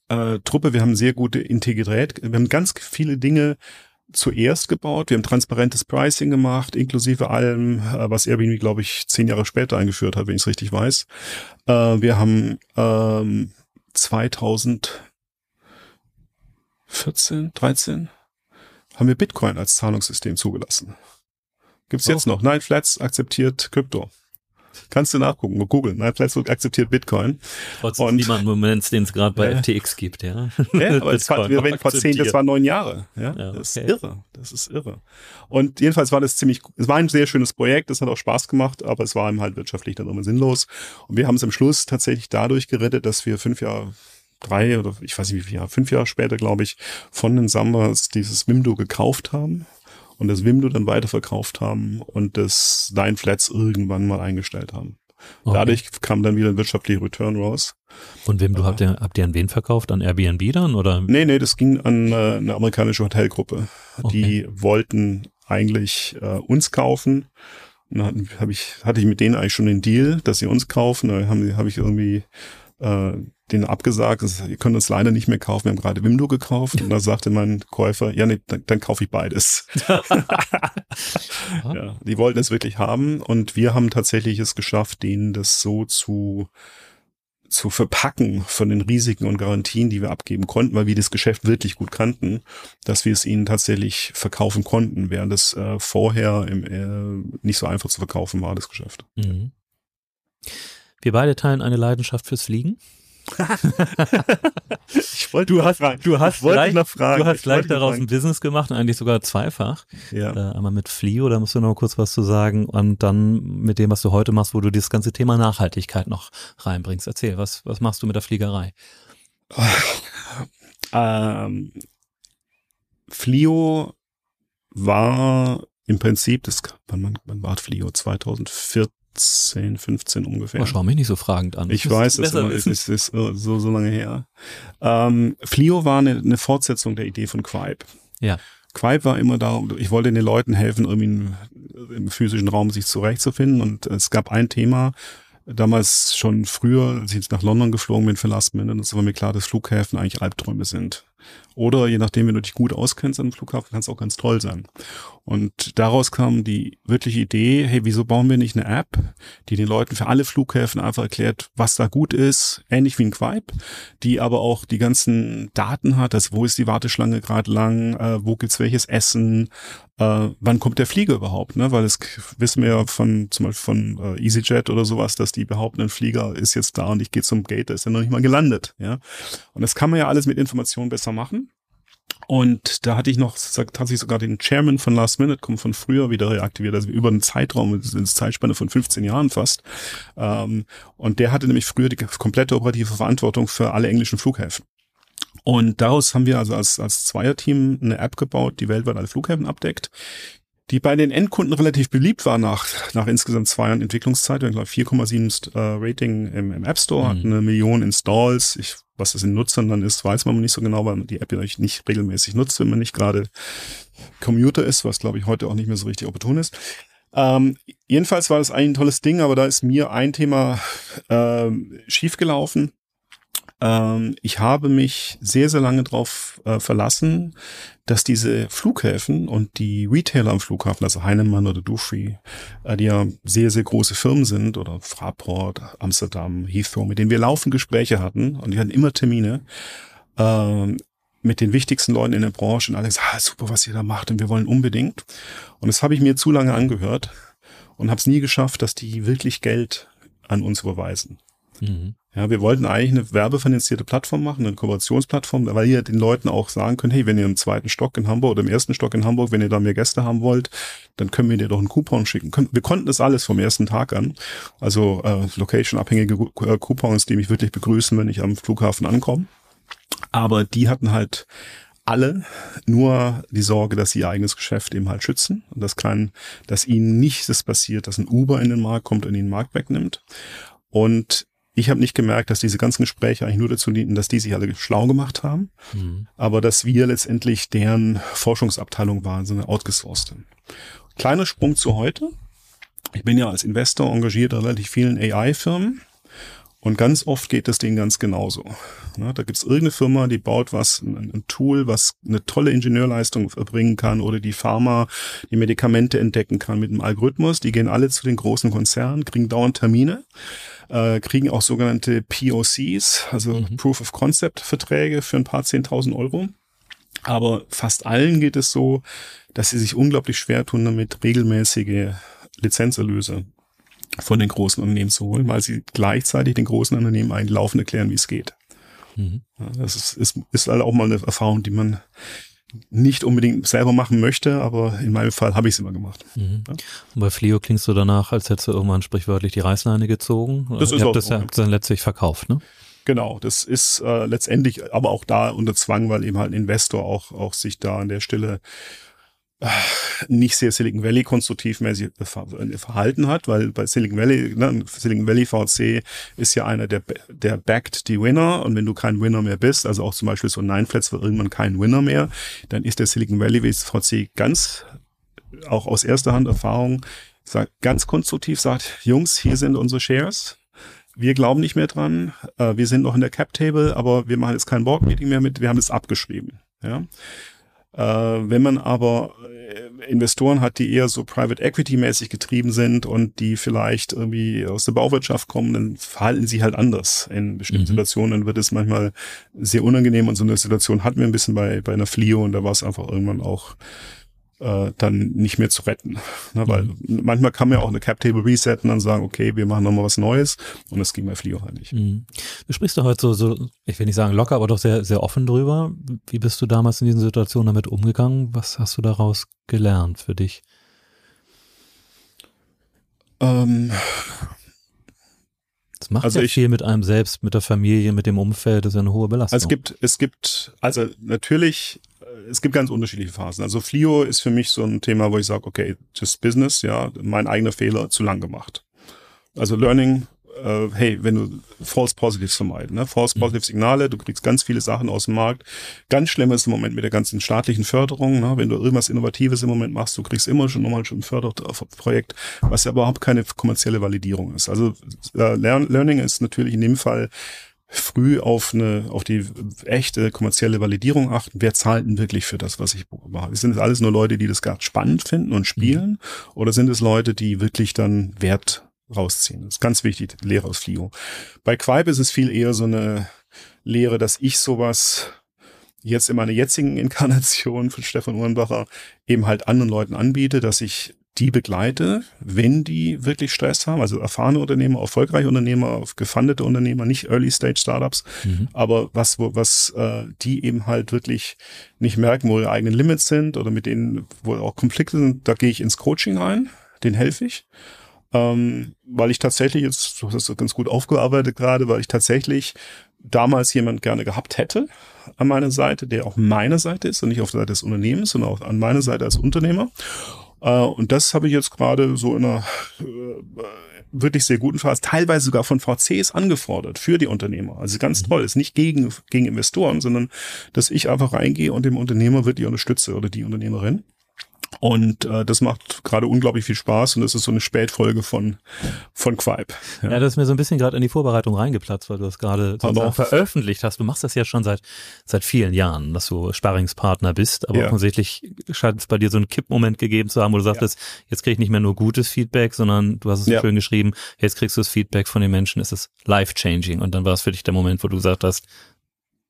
äh, Truppe. Wir haben sehr gute Integrität. Wir haben ganz viele Dinge zuerst gebaut. Wir haben transparentes Pricing gemacht, inklusive allem, äh, was Airbnb, glaube ich, zehn Jahre später eingeführt hat, wenn ich es richtig weiß. Äh, wir haben ähm, 2014, 13 haben wir Bitcoin als Zahlungssystem zugelassen. Gibt's jetzt oh. noch. Nine Flats akzeptiert Krypto. Kannst du nachgucken, googeln. Facebook akzeptiert Bitcoin. Trotzdem und, niemand Moment, den es gerade bei äh, FTX gibt, ja. Ja, aber das war, wir reden vor zehn, das war neun Jahre. Ja, ja okay. das ist irre. Das ist irre. Und jedenfalls war das ziemlich, es war ein sehr schönes Projekt, das hat auch Spaß gemacht, aber es war ihm halt wirtschaftlich dann immer sinnlos. Und wir haben es am Schluss tatsächlich dadurch gerettet, dass wir fünf Jahre drei oder ich weiß nicht wie viele Jahre, fünf Jahre später, glaube ich, von den Sambas dieses Wimdo gekauft haben und das Wimdo dann weiterverkauft haben und das Nine Flats irgendwann mal eingestellt haben. Okay. Dadurch kam dann wieder ein wirtschaftlicher Return raus. Und wem du habt ihr, habt ihr an wen verkauft? An Airbnb dann oder? Nee, nee, das ging an äh, eine amerikanische Hotelgruppe. Okay. Die wollten eigentlich äh, uns kaufen. Und dann hab ich, hatte ich mit denen eigentlich schon den Deal, dass sie uns kaufen. Da habe hab ich irgendwie äh, denen abgesagt, ihr könnt uns leider nicht mehr kaufen, wir haben gerade Wimdo gekauft. Und da sagte mein Käufer, ja, nee, dann, dann kaufe ich beides. ja, die wollten es wirklich haben und wir haben tatsächlich es geschafft, denen das so zu zu verpacken von den Risiken und Garantien, die wir abgeben konnten, weil wir das Geschäft wirklich gut kannten, dass wir es ihnen tatsächlich verkaufen konnten, während es äh, vorher im, äh, nicht so einfach zu verkaufen war, das Geschäft. Mhm. Wir beide teilen eine Leidenschaft fürs Fliegen. ich wollte du hast, fragen. Du hast gleich, Du hast gleich daraus ein Business gemacht, eigentlich sogar zweifach. Ja. Äh, einmal mit Flio, da musst du noch kurz was zu sagen. Und dann mit dem, was du heute machst, wo du dieses ganze Thema Nachhaltigkeit noch reinbringst. Erzähl, was, was machst du mit der Fliegerei? ähm, Flio war im Prinzip, das, wann, wann war Flio? 2014 14, 15 ungefähr. Oh, schau mich nicht so fragend an. Ich weiß, es ist, ist, ist, so, so lange her. Ähm, Flio war eine, eine Fortsetzung der Idee von Quipe. Ja. Quipe war immer da, ich wollte den Leuten helfen, irgendwie im, im physischen Raum sich zurechtzufinden und es gab ein Thema, damals schon früher, als ich nach London geflogen bin für Last Minute, das war mir klar, dass Flughäfen eigentlich Albträume sind. Oder je nachdem, wenn du dich gut auskennst dem Flughafen, kann es auch ganz toll sein. Und daraus kam die wirkliche Idee, hey, wieso bauen wir nicht eine App, die den Leuten für alle Flughäfen einfach erklärt, was da gut ist, ähnlich wie ein Quipe, die aber auch die ganzen Daten hat, also wo ist die Warteschlange gerade lang, äh, wo gibt's welches Essen, äh, wann kommt der Flieger überhaupt, ne? Weil es wissen wir ja von zum Beispiel von äh, EasyJet oder sowas, dass die behaupten, ein Flieger ist jetzt da und ich gehe zum Gate, da ist er noch nicht mal gelandet, ja. Und das kann man ja alles mit Informationen besser machen. Und da hatte ich noch tatsächlich sogar den Chairman von Last Minute, kommt von früher wieder reaktiviert, also über einen Zeitraum, eine Zeitspanne von 15 Jahren fast. Ähm, und der hatte nämlich früher die komplette operative Verantwortung für alle englischen Flughäfen. Und daraus haben wir also als, als Zweierteam eine App gebaut, die weltweit alle Flughäfen abdeckt, die bei den Endkunden relativ beliebt war nach, nach insgesamt zwei Jahren Entwicklungszeit. Ich glaube 4,7 äh, Rating im, im App Store, mhm. hat eine Million Installs. Ich, was das in Nutzern dann ist, weiß man nicht so genau, weil man die App ja nicht regelmäßig nutzt, wenn man nicht gerade Commuter ist, was glaube ich heute auch nicht mehr so richtig opportun ist. Ähm, jedenfalls war das eigentlich ein tolles Ding, aber da ist mir ein Thema äh, schiefgelaufen. Ähm, ich habe mich sehr, sehr lange darauf äh, verlassen, dass diese Flughäfen und die Retailer am Flughafen, also Heinemann oder Dufry, äh, die ja sehr, sehr große Firmen sind, oder Fraport, Amsterdam, Heathrow, mit denen wir laufend Gespräche hatten und die hatten immer Termine, äh, mit den wichtigsten Leuten in der Branche und alle gesagt, ah, super, was ihr da macht und wir wollen unbedingt. Und das habe ich mir zu lange angehört und habe es nie geschafft, dass die wirklich Geld an uns überweisen. Mhm. Ja, wir wollten eigentlich eine werbefinanzierte Plattform machen, eine Kooperationsplattform, weil ihr den Leuten auch sagen könnt, hey, wenn ihr im zweiten Stock in Hamburg oder im ersten Stock in Hamburg, wenn ihr da mehr Gäste haben wollt, dann können wir dir doch einen Coupon schicken. Wir konnten das alles vom ersten Tag an. Also äh, location-abhängige äh, Coupons, die mich wirklich begrüßen, wenn ich am Flughafen ankomme. Aber die hatten halt alle nur die Sorge, dass sie ihr eigenes Geschäft eben halt schützen und das kann, dass ihnen nicht das passiert, dass ein Uber in den Markt kommt und ihnen den Markt wegnimmt. Und ich habe nicht gemerkt, dass diese ganzen Gespräche eigentlich nur dazu dienten, dass die sich alle schlau gemacht haben, mhm. aber dass wir letztendlich deren Forschungsabteilung waren, so eine outgesourcete. Kleiner Sprung zu heute. Ich bin ja als Investor engagiert in relativ vielen AI-Firmen und ganz oft geht das denen ganz genauso. Na, da gibt's irgendeine Firma, die baut was, ein, Tool, was eine tolle Ingenieurleistung erbringen kann oder die Pharma, die Medikamente entdecken kann mit einem Algorithmus. Die gehen alle zu den großen Konzernen, kriegen dauernd Termine, äh, kriegen auch sogenannte POCs, also mhm. Proof of Concept Verträge für ein paar zehntausend Euro. Aber fast allen geht es so, dass sie sich unglaublich schwer tun, damit regelmäßige Lizenzerlöse von den großen Unternehmen zu holen, weil sie gleichzeitig den großen Unternehmen eigentlich laufend erklären, wie es geht. Mhm. Das ist, ist, ist halt auch mal eine Erfahrung, die man nicht unbedingt selber machen möchte, aber in meinem Fall habe ich es immer gemacht. Mhm. Ja. Und bei Flio klingst du danach, als hättest du irgendwann sprichwörtlich die Reißleine gezogen. Das ist Ihr auch habt das ja dann letztlich verkauft, ne? Genau, das ist äh, letztendlich aber auch da unter Zwang, weil eben halt ein Investor auch, auch sich da an der Stelle nicht sehr Silicon Valley konstruktivmäßig verhalten hat, weil bei Silicon Valley, ne, Silicon Valley VC ist ja einer, der, der backt die Winner und wenn du kein Winner mehr bist, also auch zum Beispiel so Nine Flats wird irgendwann kein Winner mehr, dann ist der Silicon Valley VC ganz, auch aus erster Hand Erfahrung, sagt, ganz konstruktiv sagt, Jungs, hier sind unsere Shares, wir glauben nicht mehr dran, äh, wir sind noch in der Cap-Table, aber wir machen jetzt kein Board-Meeting mehr mit, wir haben es abgeschrieben. Ja? Äh, wenn man aber äh, Investoren hat, die eher so Private Equity-mäßig getrieben sind und die vielleicht irgendwie aus der Bauwirtschaft kommen, dann verhalten sie halt anders. In bestimmten mhm. Situationen wird es manchmal sehr unangenehm und so eine Situation hatten wir ein bisschen bei, bei einer Flio und da war es einfach irgendwann auch äh, dann nicht mehr zu retten. Ne, weil mhm. manchmal kann man ja auch eine Cap-Table resetten und sagen, okay, wir machen nochmal was Neues und das ging bei Flio halt nicht. Mhm. Du sprichst da heute so, so, ich will nicht sagen locker, aber doch sehr, sehr offen drüber. Wie bist du damals in diesen Situationen damit umgegangen? Was hast du daraus gelernt für dich? Ähm, das macht also ja ich, viel mit einem selbst, mit der Familie, mit dem Umfeld, das ist ja eine hohe Belastung. Also es gibt, es gibt, also natürlich es gibt ganz unterschiedliche Phasen. Also Flio ist für mich so ein Thema, wo ich sage, okay, just business, ja, mein eigener Fehler zu lang gemacht. Also Learning, äh, hey, wenn du False Positives vermeiden, ne? False mhm. Positive Signale, du kriegst ganz viele Sachen aus dem Markt. Ganz schlimm ist im Moment mit der ganzen staatlichen Förderung, ne? wenn du irgendwas Innovatives im Moment machst, du kriegst immer schon nochmal schon ein Förderprojekt, was ja überhaupt keine kommerzielle Validierung ist. Also äh, Learning ist natürlich in dem Fall früh auf eine, auf die echte kommerzielle Validierung achten. Wer zahlt denn wirklich für das, was ich mache? Sind es alles nur Leute, die das gerade spannend finden und spielen? Mhm. Oder sind es Leute, die wirklich dann Wert rausziehen? Das ist ganz wichtig, Lehre aus Flio. Bei Quipe ist es viel eher so eine Lehre, dass ich sowas jetzt in meiner jetzigen Inkarnation von Stefan Uhrenbacher eben halt anderen Leuten anbiete, dass ich die begleite, wenn die wirklich Stress haben, also erfahrene Unternehmer, erfolgreiche Unternehmer, gefundete Unternehmer, nicht Early-Stage-Startups, mhm. aber was, wo, was äh, die eben halt wirklich nicht merken, wo ihre eigenen Limits sind oder mit denen, wo auch Konflikte sind, da gehe ich ins Coaching rein, den helfe ich. Ähm, weil ich tatsächlich, jetzt, du hast das ganz gut aufgearbeitet gerade, weil ich tatsächlich damals jemand gerne gehabt hätte an meiner Seite, der auch meine Seite ist und nicht auf der Seite des Unternehmens, sondern auch an meiner Seite als Unternehmer. Äh, und das habe ich jetzt gerade so in einer äh, wirklich sehr guten Phase, teilweise sogar von VCs angefordert für die Unternehmer. Also ganz mhm. toll, ist nicht gegen, gegen Investoren, sondern dass ich einfach reingehe und dem Unternehmer wirklich unterstütze oder die Unternehmerin. Und äh, das macht gerade unglaublich viel Spaß und das ist so eine Spätfolge von von Quipe. Ja, ja das ist mir so ein bisschen gerade in die Vorbereitung reingeplatzt, weil du das gerade veröffentlicht hast. Du machst das ja schon seit seit vielen Jahren, dass du Sparringspartner bist, aber ja. offensichtlich scheint es bei dir so einen Kippmoment gegeben zu haben, wo du sagtest, ja. jetzt krieg ich nicht mehr nur gutes Feedback, sondern du hast es so schön geschrieben, jetzt kriegst du das Feedback von den Menschen, es ist life-changing und dann war es für dich der Moment, wo du gesagt hast,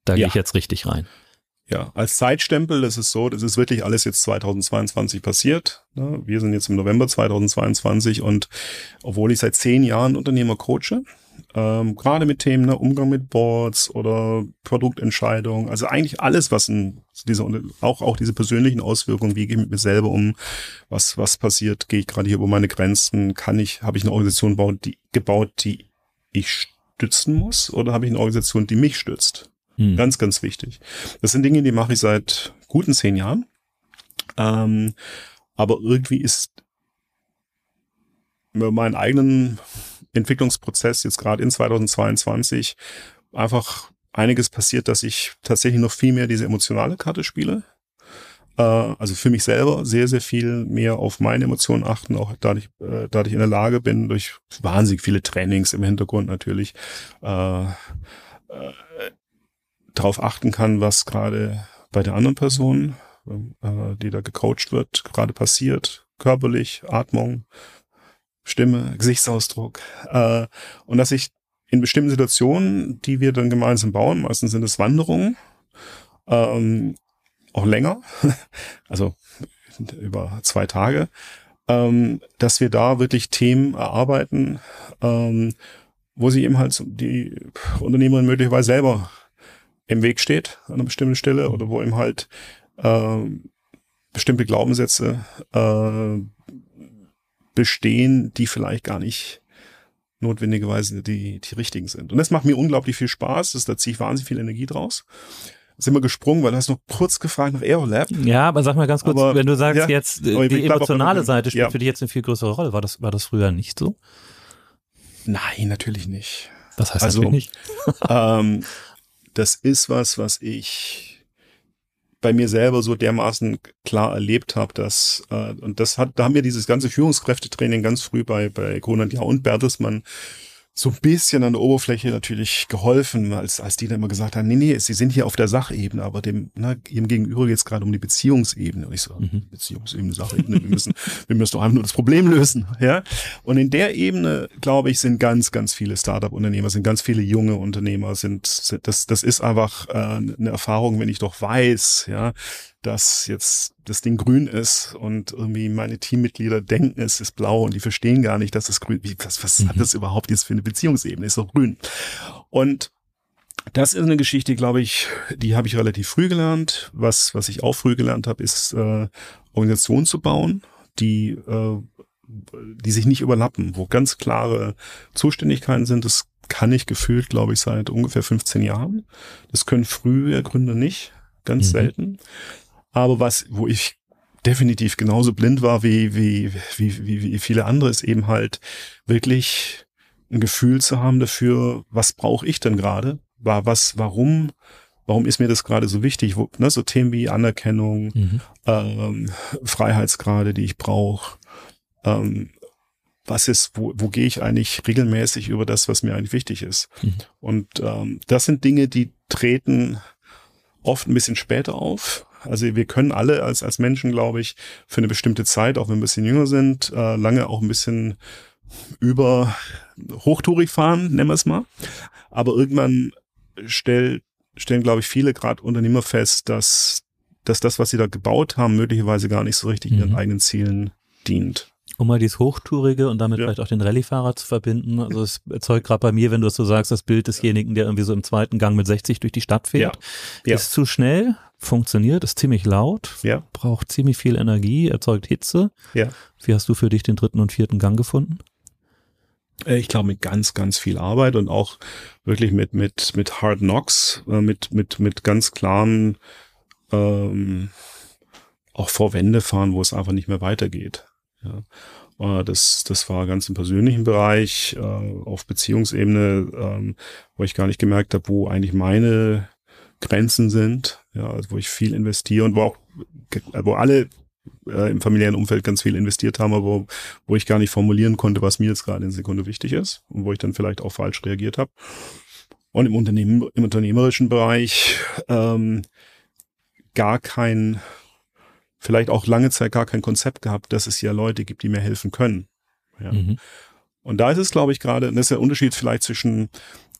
da gehe ich jetzt richtig rein. Ja, als Zeitstempel, das ist so, das ist wirklich alles jetzt 2022 passiert. Ne? Wir sind jetzt im November 2022 und obwohl ich seit zehn Jahren Unternehmer coache, ähm, gerade mit Themen, ne, Umgang mit Boards oder Produktentscheidungen, also eigentlich alles, was in dieser, auch, auch diese persönlichen Auswirkungen, wie gehe ich mit mir selber um, was, was passiert, gehe ich gerade hier über meine Grenzen, kann ich, habe ich eine Organisation gebaut, die, gebaut, die ich stützen muss oder habe ich eine Organisation, die mich stützt? Hm. Ganz, ganz wichtig. Das sind Dinge, die mache ich seit guten zehn Jahren. Ähm, aber irgendwie ist mein eigenen Entwicklungsprozess jetzt gerade in 2022 einfach einiges passiert, dass ich tatsächlich noch viel mehr diese emotionale Karte spiele. Äh, also für mich selber sehr, sehr viel mehr auf meine Emotionen achten, auch da ich, äh, da ich in der Lage bin, durch wahnsinnig viele Trainings im Hintergrund natürlich, äh, äh darauf achten kann, was gerade bei der anderen Person, äh, die da gecoacht wird, gerade passiert, körperlich, Atmung, Stimme, Gesichtsausdruck. Äh, und dass ich in bestimmten Situationen, die wir dann gemeinsam bauen, meistens sind es Wanderungen, ähm, auch länger, also über zwei Tage, ähm, dass wir da wirklich Themen erarbeiten, ähm, wo sie eben halt die Unternehmerin möglicherweise selber im Weg steht an einer bestimmten Stelle oder wo ihm halt äh, bestimmte Glaubenssätze äh, bestehen, die vielleicht gar nicht notwendigerweise die, die richtigen sind. Und das macht mir unglaublich viel Spaß. Das, da ziehe ich wahnsinnig viel Energie draus. Sind wir gesprungen, weil du hast noch kurz gefragt nach Aerolab. Ja, aber sag mal ganz kurz, Aber, wenn du sagst ja, jetzt, äh, die emotionale. Seite spielt Ja. für dich jetzt eine viel größere Rolle. War das, war das früher nicht so? Nein, natürlich nicht. Das heißt Also- natürlich nicht. ähm, das ist was, was ich bei mir selber so dermaßen klar erlebt habe, dass äh, und das hat, da haben mir dieses ganze Führungskräftetraining ganz früh bei bei Gronand ja und Bertelsmann so ein bisschen an der Oberfläche natürlich geholfen, als, als die dann immer gesagt haben, nee, nee, sie sind hier auf der Sachebene, aber dem, na, ihm gegenüber geht es gerade um die Beziehungsebene. Und ich so, Mhm. Beziehungsebene, Sachebene, wir müssen, wir müssen doch einfach nur das Problem lösen, ja. Und in der Ebene, glaube ich, sind ganz, ganz viele Startup-Unternehmer, sind ganz viele junge Unternehmer, sind, sind das, das ist einfach äh, eine Erfahrung, wenn ich doch weiß, ja, dass jetzt das Ding grün ist und irgendwie meine Teammitglieder denken, es ist blau und die verstehen gar nicht, dass es grün, wie, was, was hat Mhm. das überhaupt jetzt für eine Beziehungsebene? Ist doch grün. Und das ist eine Geschichte, glaube ich, die habe ich relativ früh gelernt. Was, was ich auch früh gelernt habe, ist äh, Organisationen zu bauen, die, äh, die sich nicht überlappen, wo ganz klare Zuständigkeiten sind. Das kann ich gefühlt, glaube ich, seit ungefähr 15 Jahren. Das können frühe Gründer nicht, ganz Mhm. selten. Aber was, wo ich definitiv genauso blind war wie, wie, wie, wie, wie viele andere, ist eben halt wirklich ein Gefühl zu haben dafür, was brauche ich denn gerade? War was, warum, warum ist mir das gerade so wichtig? Wo, ne, so Themen wie Anerkennung, Mhm. ähm, Freiheitsgrade, die ich brauche. Ähm, was ist, wo, wo gehe ich eigentlich regelmäßig über das, was mir eigentlich wichtig ist? Mhm. Und ähm, das sind Dinge, die treten oft ein bisschen später auf. Also wir können alle als, als Menschen, glaube ich, für eine bestimmte Zeit, auch wenn wir ein bisschen jünger sind, äh, lange auch ein bisschen über Hochtourig fahren, nennen wir es mal. Aber irgendwann stell, stellen, glaube ich, viele gerade Unternehmer fest, dass, dass das, was sie da gebaut haben, möglicherweise gar nicht so richtig ihren Mhm. eigenen Zielen dient. Um mal dieses Hochtourige und damit Ja. vielleicht auch den Rallye-Fahrer zu verbinden. Also es erzeugt gerade bei mir, wenn du es so sagst, das Bild desjenigen, der irgendwie so im zweiten Gang mit 60 durch die Stadt fährt. Ja. Ist zu schnell, funktioniert, ist ziemlich laut, Ja. braucht ziemlich viel Energie, erzeugt Hitze. Ja. Wie hast du für dich den dritten und vierten Gang gefunden? Äh, Ich glaube mit ganz, ganz viel Arbeit und auch wirklich mit mit mit Hard Knocks, äh, mit mit mit ganz klaren ähm, auch vor Wände fahren, wo es einfach nicht mehr weitergeht. Ja. Äh, Das, das war ganz im persönlichen Bereich, auf Beziehungsebene, ähm, wo ich gar nicht gemerkt habe, wo eigentlich meine Grenzen sind, ja, also wo ich viel investiere und wo auch, wo alle äh, im familiären Umfeld ganz viel investiert haben, aber wo, wo ich gar nicht formulieren konnte, was mir jetzt gerade in Sekunde wichtig ist und wo ich dann vielleicht auch falsch reagiert habe. Und im Unternehmen, im unternehmerischen Bereich ähm, gar kein, vielleicht auch lange Zeit gar kein Konzept gehabt, dass es ja Leute gibt, die mir helfen können. Ja. Mhm. Und da ist es, glaube ich, gerade, das ist der Unterschied vielleicht zwischen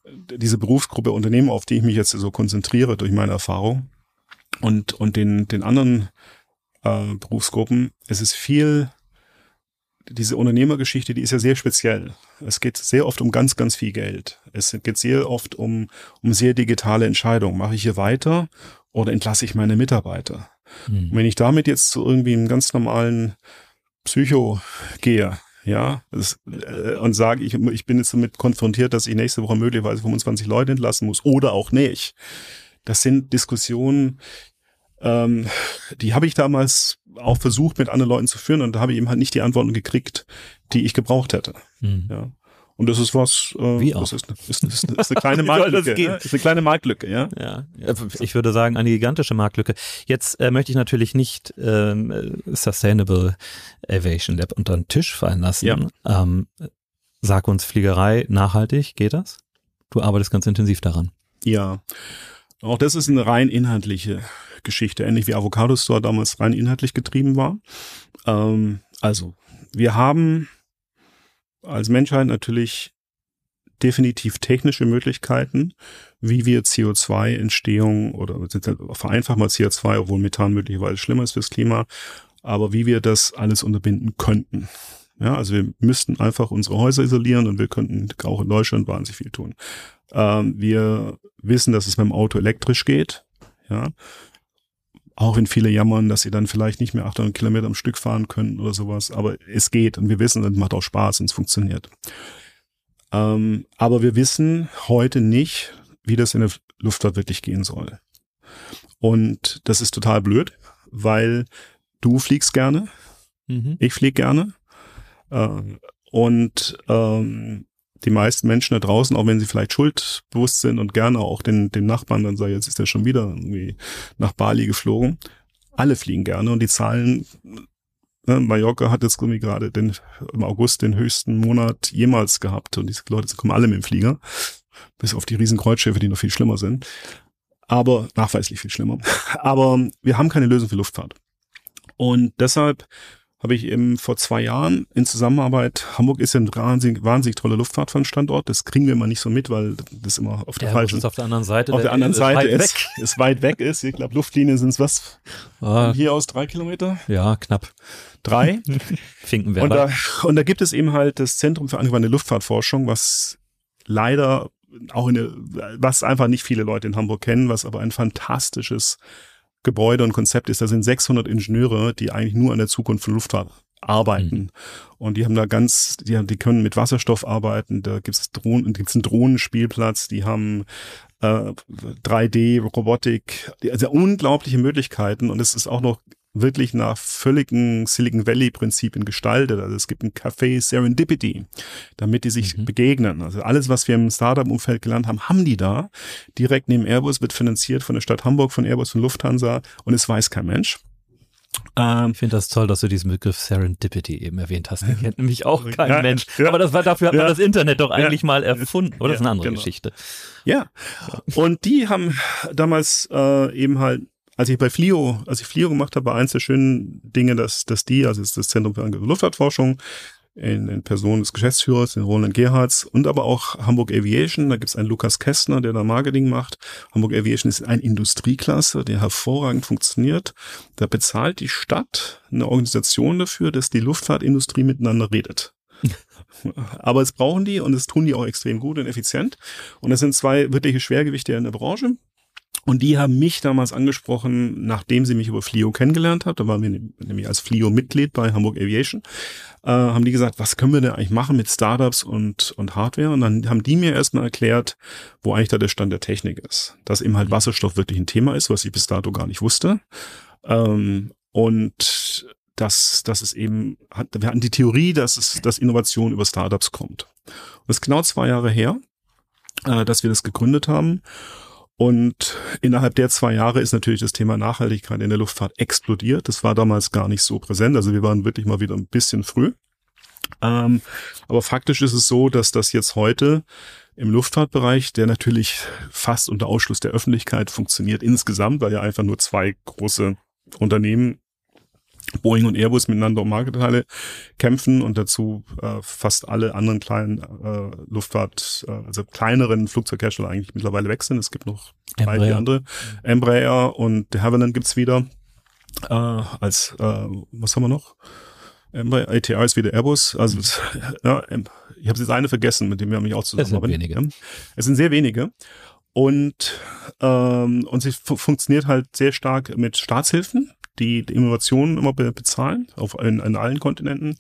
diese Berufsgruppe Unternehmen, auf die ich mich jetzt so konzentriere durch meine Erfahrung und, und den, den anderen äh, Berufsgruppen. Es ist viel, diese Unternehmergeschichte, die ist ja sehr speziell. Es geht sehr oft um ganz, ganz viel Geld. Es geht sehr oft um, um sehr digitale Entscheidungen. Mache ich hier weiter oder entlasse ich meine Mitarbeiter? Mhm. Und wenn ich damit jetzt zu irgendwie einem ganz normalen Psycho gehe, ja, das, äh, und sage, ich, ich bin jetzt damit konfrontiert, dass ich nächste Woche möglicherweise 25 Leute entlassen muss oder auch nicht. Das sind Diskussionen, ähm, die habe ich damals auch versucht, mit anderen Leuten zu führen und da habe ich eben halt nicht die Antworten gekriegt, die ich gebraucht hätte. Mhm. Ja. Und das ist was, äh, Wie das auch. ist, ist, ist, ist eine kleine das Marktlücke. Ja? Ist eine kleine Marktlücke, ja. Ja, ich würde sagen, eine gigantische Marktlücke. Jetzt äh, möchte ich natürlich nicht ähm, äh, Sustainable Aviation Lab unter den Tisch fallen lassen. Ja. Ähm, sag uns Fliegerei nachhaltig, geht das? Du arbeitest ganz intensiv daran. Ja, auch das ist eine rein inhaltliche Geschichte, ähnlich wie Avocado Store damals rein inhaltlich getrieben war. Ähm, also, wir haben als Menschheit natürlich definitiv technische Möglichkeiten, wie wir CO2-Entstehung oder vereinfacht mal CO2, obwohl Methan möglicherweise schlimmer ist fürs Klima, aber wie wir das alles unterbinden könnten. Ja, also wir müssten einfach unsere Häuser isolieren und wir könnten auch in Deutschland wahnsinnig viel tun. Ähm, wir wissen, dass es beim Auto elektrisch geht. Ja. Auch wenn viele jammern, dass sie dann vielleicht nicht mehr 800 Kilometer am Stück fahren können oder sowas. Aber es geht und wir wissen, das macht auch Spaß und es funktioniert. Ähm, aber wir wissen heute nicht, wie das in der Luftfahrt wirklich gehen soll. Und das ist total blöd, weil du fliegst gerne, mhm. ich fliege gerne. Äh, und ähm, die meisten Menschen da draußen, auch wenn sie vielleicht schuldbewusst sind und gerne auch den, den Nachbarn dann sagen, jetzt ist er schon wieder irgendwie nach Bali geflogen. Alle fliegen gerne und die Zahlen, ne, Mallorca hat jetzt irgendwie gerade den, im August den höchsten Monat jemals gehabt und diese Leute kommen alle mit dem Flieger. Bis auf die riesen Kreuzschiffe, die noch viel schlimmer sind. Aber nachweislich viel schlimmer. Aber wir haben keine Lösung für Luftfahrt. Und deshalb habe ich eben vor zwei Jahren in Zusammenarbeit, Hamburg ist ja ein wahnsinnig, wahnsinnig toller Luftfahrtfahrtstandort, das kriegen wir immer nicht so mit, weil das immer auf der ja, falschen, ist auf der anderen Seite, auf der, der anderen ist Seite ist, weg. ist weit weg ist. Ich glaube, Luftlinien sind es was? Ah, hier aus drei Kilometer? Ja, knapp. Drei? Finkenwerder. Und da, und da gibt es eben halt das Zentrum für angewandte Luftfahrtforschung, was leider auch in eine, was einfach nicht viele Leute in Hamburg kennen, was aber ein fantastisches Gebäude und Konzept ist. Da sind 600 Ingenieure, die eigentlich nur an der Zukunft von Luftfahrt arbeiten. Mhm. Und die haben da ganz, die, haben, die können mit Wasserstoff arbeiten, da gibt's Drohnen, gibt's einen Drohnenspielplatz, die haben äh, 3D, Robotik, also unglaubliche Möglichkeiten und es ist auch noch wirklich nach völligen Silicon Valley Prinzipien gestaltet. Also es gibt ein Café Serendipity, damit die sich mhm. begegnen. Also alles, was wir im Startup-Umfeld gelernt haben, haben die da. Direkt neben Airbus wird finanziert von der Stadt Hamburg, von Airbus und Lufthansa und es weiß kein Mensch. Ähm, ich finde das toll, dass du diesen Begriff Serendipity eben erwähnt hast. Den kennt nämlich auch kein ja, Mensch. Ja, Aber das war dafür hat man das Internet doch eigentlich mal erfunden. Oder das ist eine andere genau. Geschichte. Ja. Und die haben damals äh, eben halt als ich bei Flio, als ich Flio gemacht habe, war eins der schönen Dinge, dass, dass die, also ist das Zentrum für angewandte Luftfahrtforschung, in, in Person des Geschäftsführers, den Roland Gerhards und aber auch Hamburg Aviation. Da gibt es einen Lukas Kästner, der da Marketing macht. Hamburg Aviation ist ein Industrieklasse, der hervorragend funktioniert. Da bezahlt die Stadt eine Organisation dafür, dass die Luftfahrtindustrie miteinander redet. Aber es brauchen die und es tun die auch extrem gut und effizient. Und es sind zwei wirkliche Schwergewichte in der Branche. Und die haben mich damals angesprochen, nachdem sie mich über Flio kennengelernt hat. Da waren wir nämlich als Flio-Mitglied bei Hamburg Aviation. Äh, haben die gesagt, was können wir denn eigentlich machen mit Startups und, und Hardware? Und dann haben die mir erstmal erklärt, wo eigentlich da der Stand der Technik ist. Dass eben halt Wasserstoff wirklich ein Thema ist, was ich bis dato gar nicht wusste. Ähm, und dass, dass es eben, wir hatten die Theorie, dass es, dass Innovation über Startups kommt. Und das ist genau zwei Jahre her, äh, dass wir das gegründet haben. Und innerhalb der zwei Jahre ist natürlich das Thema Nachhaltigkeit in der Luftfahrt explodiert. Das war damals gar nicht so präsent. Also wir waren wirklich mal wieder ein bisschen früh. Ähm, aber faktisch ist es so, dass das jetzt heute im Luftfahrtbereich, der natürlich fast unter Ausschluss der Öffentlichkeit funktioniert insgesamt, weil ja einfach nur zwei große Unternehmen Boeing und Airbus miteinander um Marktteile kämpfen und dazu äh, fast alle anderen kleinen äh, Luftfahrt, äh, also kleineren Flugzeughersteller eigentlich mittlerweile weg sind. Es gibt noch drei, vier andere. Embraer und de Havilland gibt's wieder. Äh, als, äh, was haben wir noch? Embraer, ATR ist wieder Airbus. Also ja, ich habe jetzt eine vergessen, mit dem wir mich auch zusammenarbeiten. Es sind wenige. Es sind sehr wenige. Und, ähm, und sie funktioniert halt sehr stark mit Staatshilfen die, Innovationen immer be bezahlen, auf in, in allen Kontinenten.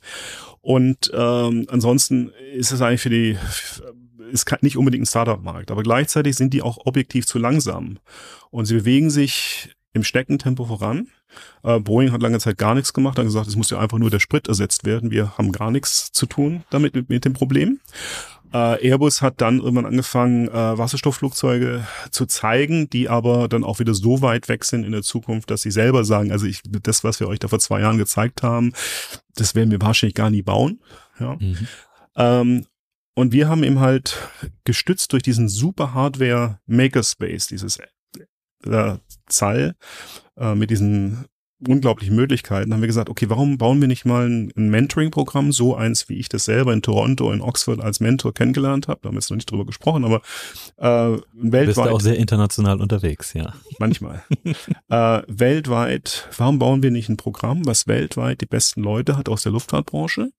Und ähm, ansonsten ist es eigentlich für die ist nicht unbedingt ein Startup-Markt, aber gleichzeitig sind die auch objektiv zu langsam. Und sie bewegen sich im Steckentempo voran. Äh, Boeing hat lange Zeit gar nichts gemacht, hat gesagt, es muss ja einfach nur der Sprit ersetzt werden. Wir haben gar nichts zu tun damit mit, mit dem Problem. Äh, Airbus hat dann irgendwann angefangen, äh, Wasserstoffflugzeuge zu zeigen, die aber dann auch wieder so weit weg sind in der Zukunft, dass sie selber sagen, also ich, das, was wir euch da vor zwei Jahren gezeigt haben, das werden wir wahrscheinlich gar nie bauen. Ja. Mhm. Ähm, und wir haben eben halt gestützt durch diesen super Hardware Makerspace, dieses äh, Zahl äh, mit diesen unglaublichen Möglichkeiten, haben wir gesagt, okay, warum bauen wir nicht mal ein, ein Mentoring-Programm, so eins, wie ich das selber in Toronto, in Oxford als Mentor kennengelernt habe, da haben wir jetzt noch nicht drüber gesprochen, aber äh, weltweit. Du bist auch sehr international unterwegs, ja. Manchmal. äh, weltweit, warum bauen wir nicht ein Programm, was weltweit die besten Leute hat aus der Luftfahrtbranche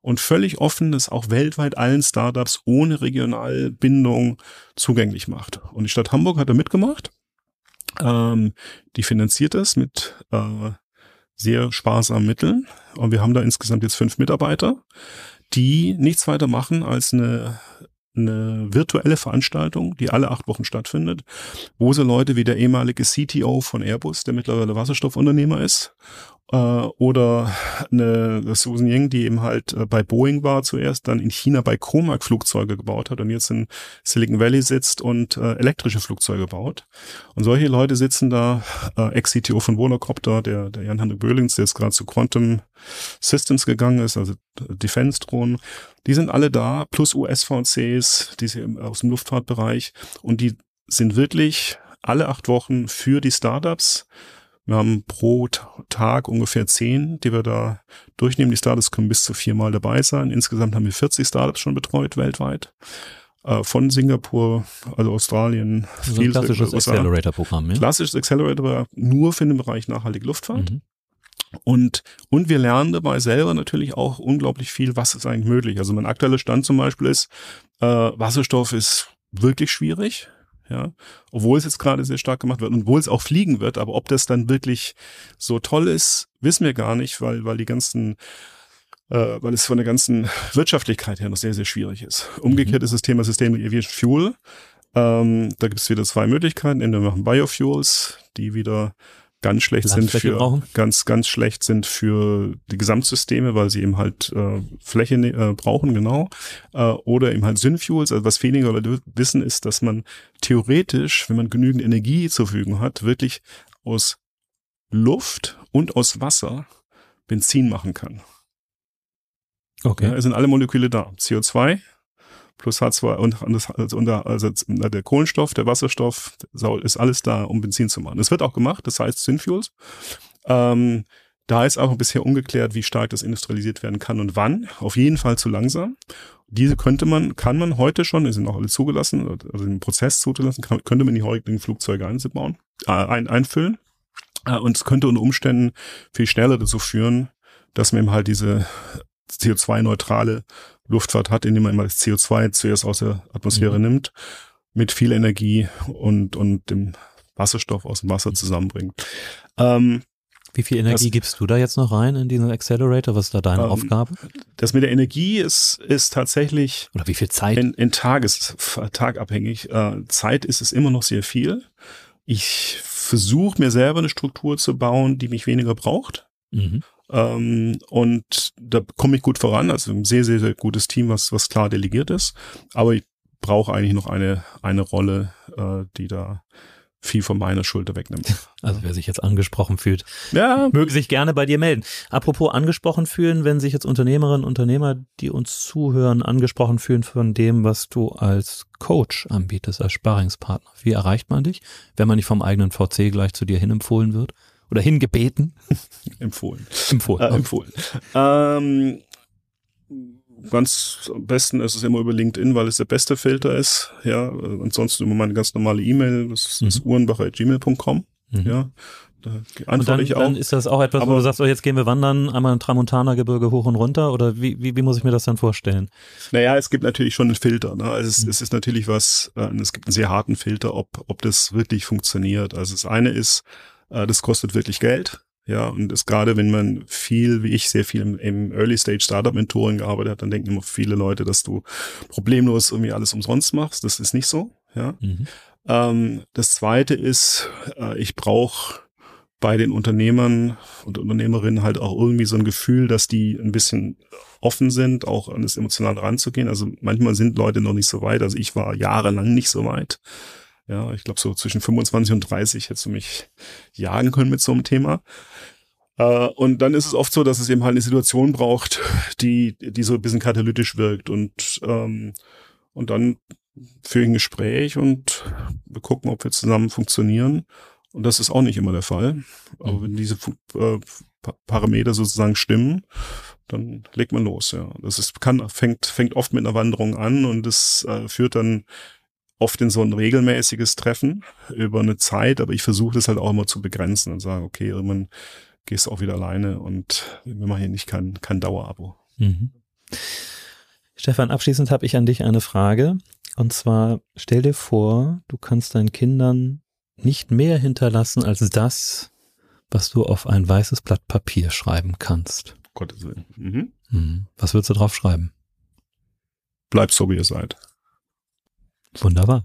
und völlig offen es auch weltweit allen Startups ohne Regionalbindung zugänglich macht. Und die Stadt Hamburg hat da mitgemacht ähm, die finanziert es mit äh, sehr sparsamen Mitteln. Und wir haben da insgesamt jetzt fünf Mitarbeiter, die nichts weiter machen, als eine eine virtuelle Veranstaltung, die alle acht Wochen stattfindet, wo so Leute wie der ehemalige CTO von Airbus, der mittlerweile Wasserstoffunternehmer ist, äh, oder eine Susan Ying, die eben halt äh, bei Boeing war zuerst, dann in China bei Comac Flugzeuge gebaut hat und jetzt in Silicon Valley sitzt und äh, elektrische Flugzeuge baut. Und solche Leute sitzen da, äh, Ex-CTO von Volocopter, der, der Jan-Hendrik Böhlings, der jetzt gerade zu Quantum Systems gegangen ist, also Defense-Drohnen, die sind alle da, plus USVCs, diese aus dem Luftfahrtbereich und die sind wirklich alle acht Wochen für die Startups wir haben pro Tag ungefähr zehn, die wir da durchnehmen. Die Startups können bis zu viermal dabei sein. Insgesamt haben wir 40 Startups schon betreut weltweit. Äh, von Singapur, also Australien. Also ein klassisches Accelerator-Programm, ja? Klassisches Accelerator, nur für den Bereich nachhaltige Luftfahrt. Mhm. Und, und wir lernen dabei selber natürlich auch unglaublich viel, was ist eigentlich möglich. Also mein aktueller Stand zum Beispiel ist, äh, Wasserstoff ist wirklich schwierig ja, obwohl es jetzt gerade sehr stark gemacht wird und obwohl es auch fliegen wird, aber ob das dann wirklich so toll ist, wissen wir gar nicht, weil, weil die ganzen, äh, weil es von der ganzen Wirtschaftlichkeit her noch sehr, sehr schwierig ist. Umgekehrt mhm. ist das Thema Sustainable Aviation Fuel. Ähm, da gibt es wieder zwei Möglichkeiten. Entweder wir machen Biofuels, die wieder ganz schlecht sind für brauchen. ganz ganz schlecht sind für die Gesamtsysteme, weil sie eben halt äh, Fläche ne, äh, brauchen genau äh, oder eben halt Synfuels. Also was weniger Leute wissen ist, dass man theoretisch, wenn man genügend Energie zur Verfügung hat, wirklich aus Luft und aus Wasser Benzin machen kann. Okay. Ja, es sind alle Moleküle da. CO2 plus H2 und, also, also der Kohlenstoff, der Wasserstoff, ist alles da, um Benzin zu machen. Das wird auch gemacht, das heißt Synfuels. Ähm, da ist auch bisher ungeklärt, wie stark das industrialisiert werden kann und wann. Auf jeden Fall zu langsam. Diese könnte man, kann man heute schon, die sind auch alle zugelassen, also den Prozess zugelassen, kann, könnte man die heutigen Flugzeuge einbauen, äh, ein, einfüllen. Äh, und es könnte unter Umständen viel schneller dazu führen, dass man eben halt diese CO2-neutrale Luftfahrt hat, indem man immer das CO2 zuerst aus der Atmosphäre mhm. nimmt, mit viel Energie und, und dem Wasserstoff aus dem Wasser mhm. zusammenbringt. Ähm, wie viel Energie das, gibst du da jetzt noch rein in diesen Accelerator? Was ist da deine ähm, Aufgabe? Das mit der Energie ist, ist tatsächlich. Oder wie viel Zeit? In, in Tages, tagabhängig. Äh, Zeit ist es immer noch sehr viel. Ich versuche mir selber eine Struktur zu bauen, die mich weniger braucht. Mhm. Ähm, und da komme ich gut voran. Also ein sehr, sehr, sehr gutes Team, was, was klar delegiert ist. Aber ich brauche eigentlich noch eine, eine Rolle, äh, die da viel von meiner Schulter wegnimmt. Also wer sich jetzt angesprochen fühlt, ja. möge sich gerne bei dir melden. Apropos angesprochen fühlen, wenn sich jetzt Unternehmerinnen und Unternehmer, die uns zuhören, angesprochen fühlen von dem, was du als Coach anbietest, als Sparingspartner. Wie erreicht man dich, wenn man nicht vom eigenen VC gleich zu dir hin empfohlen wird? Oder hingebeten? empfohlen. Empfohlen. Äh, empfohlen. Ähm, ganz am besten ist es immer über LinkedIn, weil es der beste Filter ist. Ja, ansonsten immer meine ganz normale E-Mail, das mhm. ist uhrenbacher.gmail.com. Mhm. Ja, da antworte dann, ich auch. Dann ist das auch etwas, Aber, wo du sagst, oh, jetzt gehen wir wandern, einmal im Tramontana-Gebirge hoch und runter oder wie, wie, wie muss ich mir das dann vorstellen? Naja, es gibt natürlich schon einen Filter. Ne? Also es, mhm. es ist natürlich was, äh, es gibt einen sehr harten Filter, ob, ob das wirklich funktioniert. Also das eine ist, äh, das kostet wirklich Geld. Ja, und das gerade, wenn man viel, wie ich, sehr viel im, im Early Stage Startup Mentoring gearbeitet hat, dann denken immer viele Leute, dass du problemlos irgendwie alles umsonst machst. Das ist nicht so. Ja. Mhm. Ähm, das zweite ist, äh, ich brauche bei den Unternehmern und Unternehmerinnen halt auch irgendwie so ein Gefühl, dass die ein bisschen offen sind, auch an das Emotionale ranzugehen. Also manchmal sind Leute noch nicht so weit. Also ich war jahrelang nicht so weit. Ja, ich glaube, so zwischen 25 und 30 hättest du mich jagen können mit so einem Thema. Äh, und dann ist es oft so, dass es eben halt eine Situation braucht, die, die so ein bisschen katalytisch wirkt und, ähm, und dann führe ich ein Gespräch und wir gucken, ob wir zusammen funktionieren. Und das ist auch nicht immer der Fall. Aber mhm. wenn diese äh, Parameter sozusagen stimmen, dann legt man los, ja. Das ist, kann, fängt, fängt oft mit einer Wanderung an und es äh, führt dann oft in so ein regelmäßiges Treffen über eine Zeit, aber ich versuche das halt auch immer zu begrenzen und sage, okay, irgendwann gehst du auch wieder alleine und wir machen hier nicht kein, kein Dauerabo. Mhm. Stefan, abschließend habe ich an dich eine Frage. Und zwar stell dir vor, du kannst deinen Kindern nicht mehr hinterlassen als das, was du auf ein weißes Blatt Papier schreiben kannst. Gottes Willen. Mhm. Mhm. Was würdest du drauf schreiben? Bleib so, wie ihr seid. Wunderbar.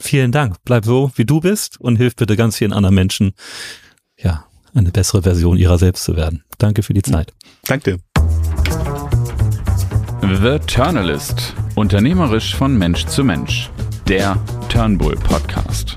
Vielen Dank. Bleib so, wie du bist und hilf bitte ganz vielen anderen Menschen, ja, eine bessere Version ihrer selbst zu werden. Danke für die Zeit. Danke. The Turnalist. Unternehmerisch von Mensch zu Mensch. Der Turnbull Podcast.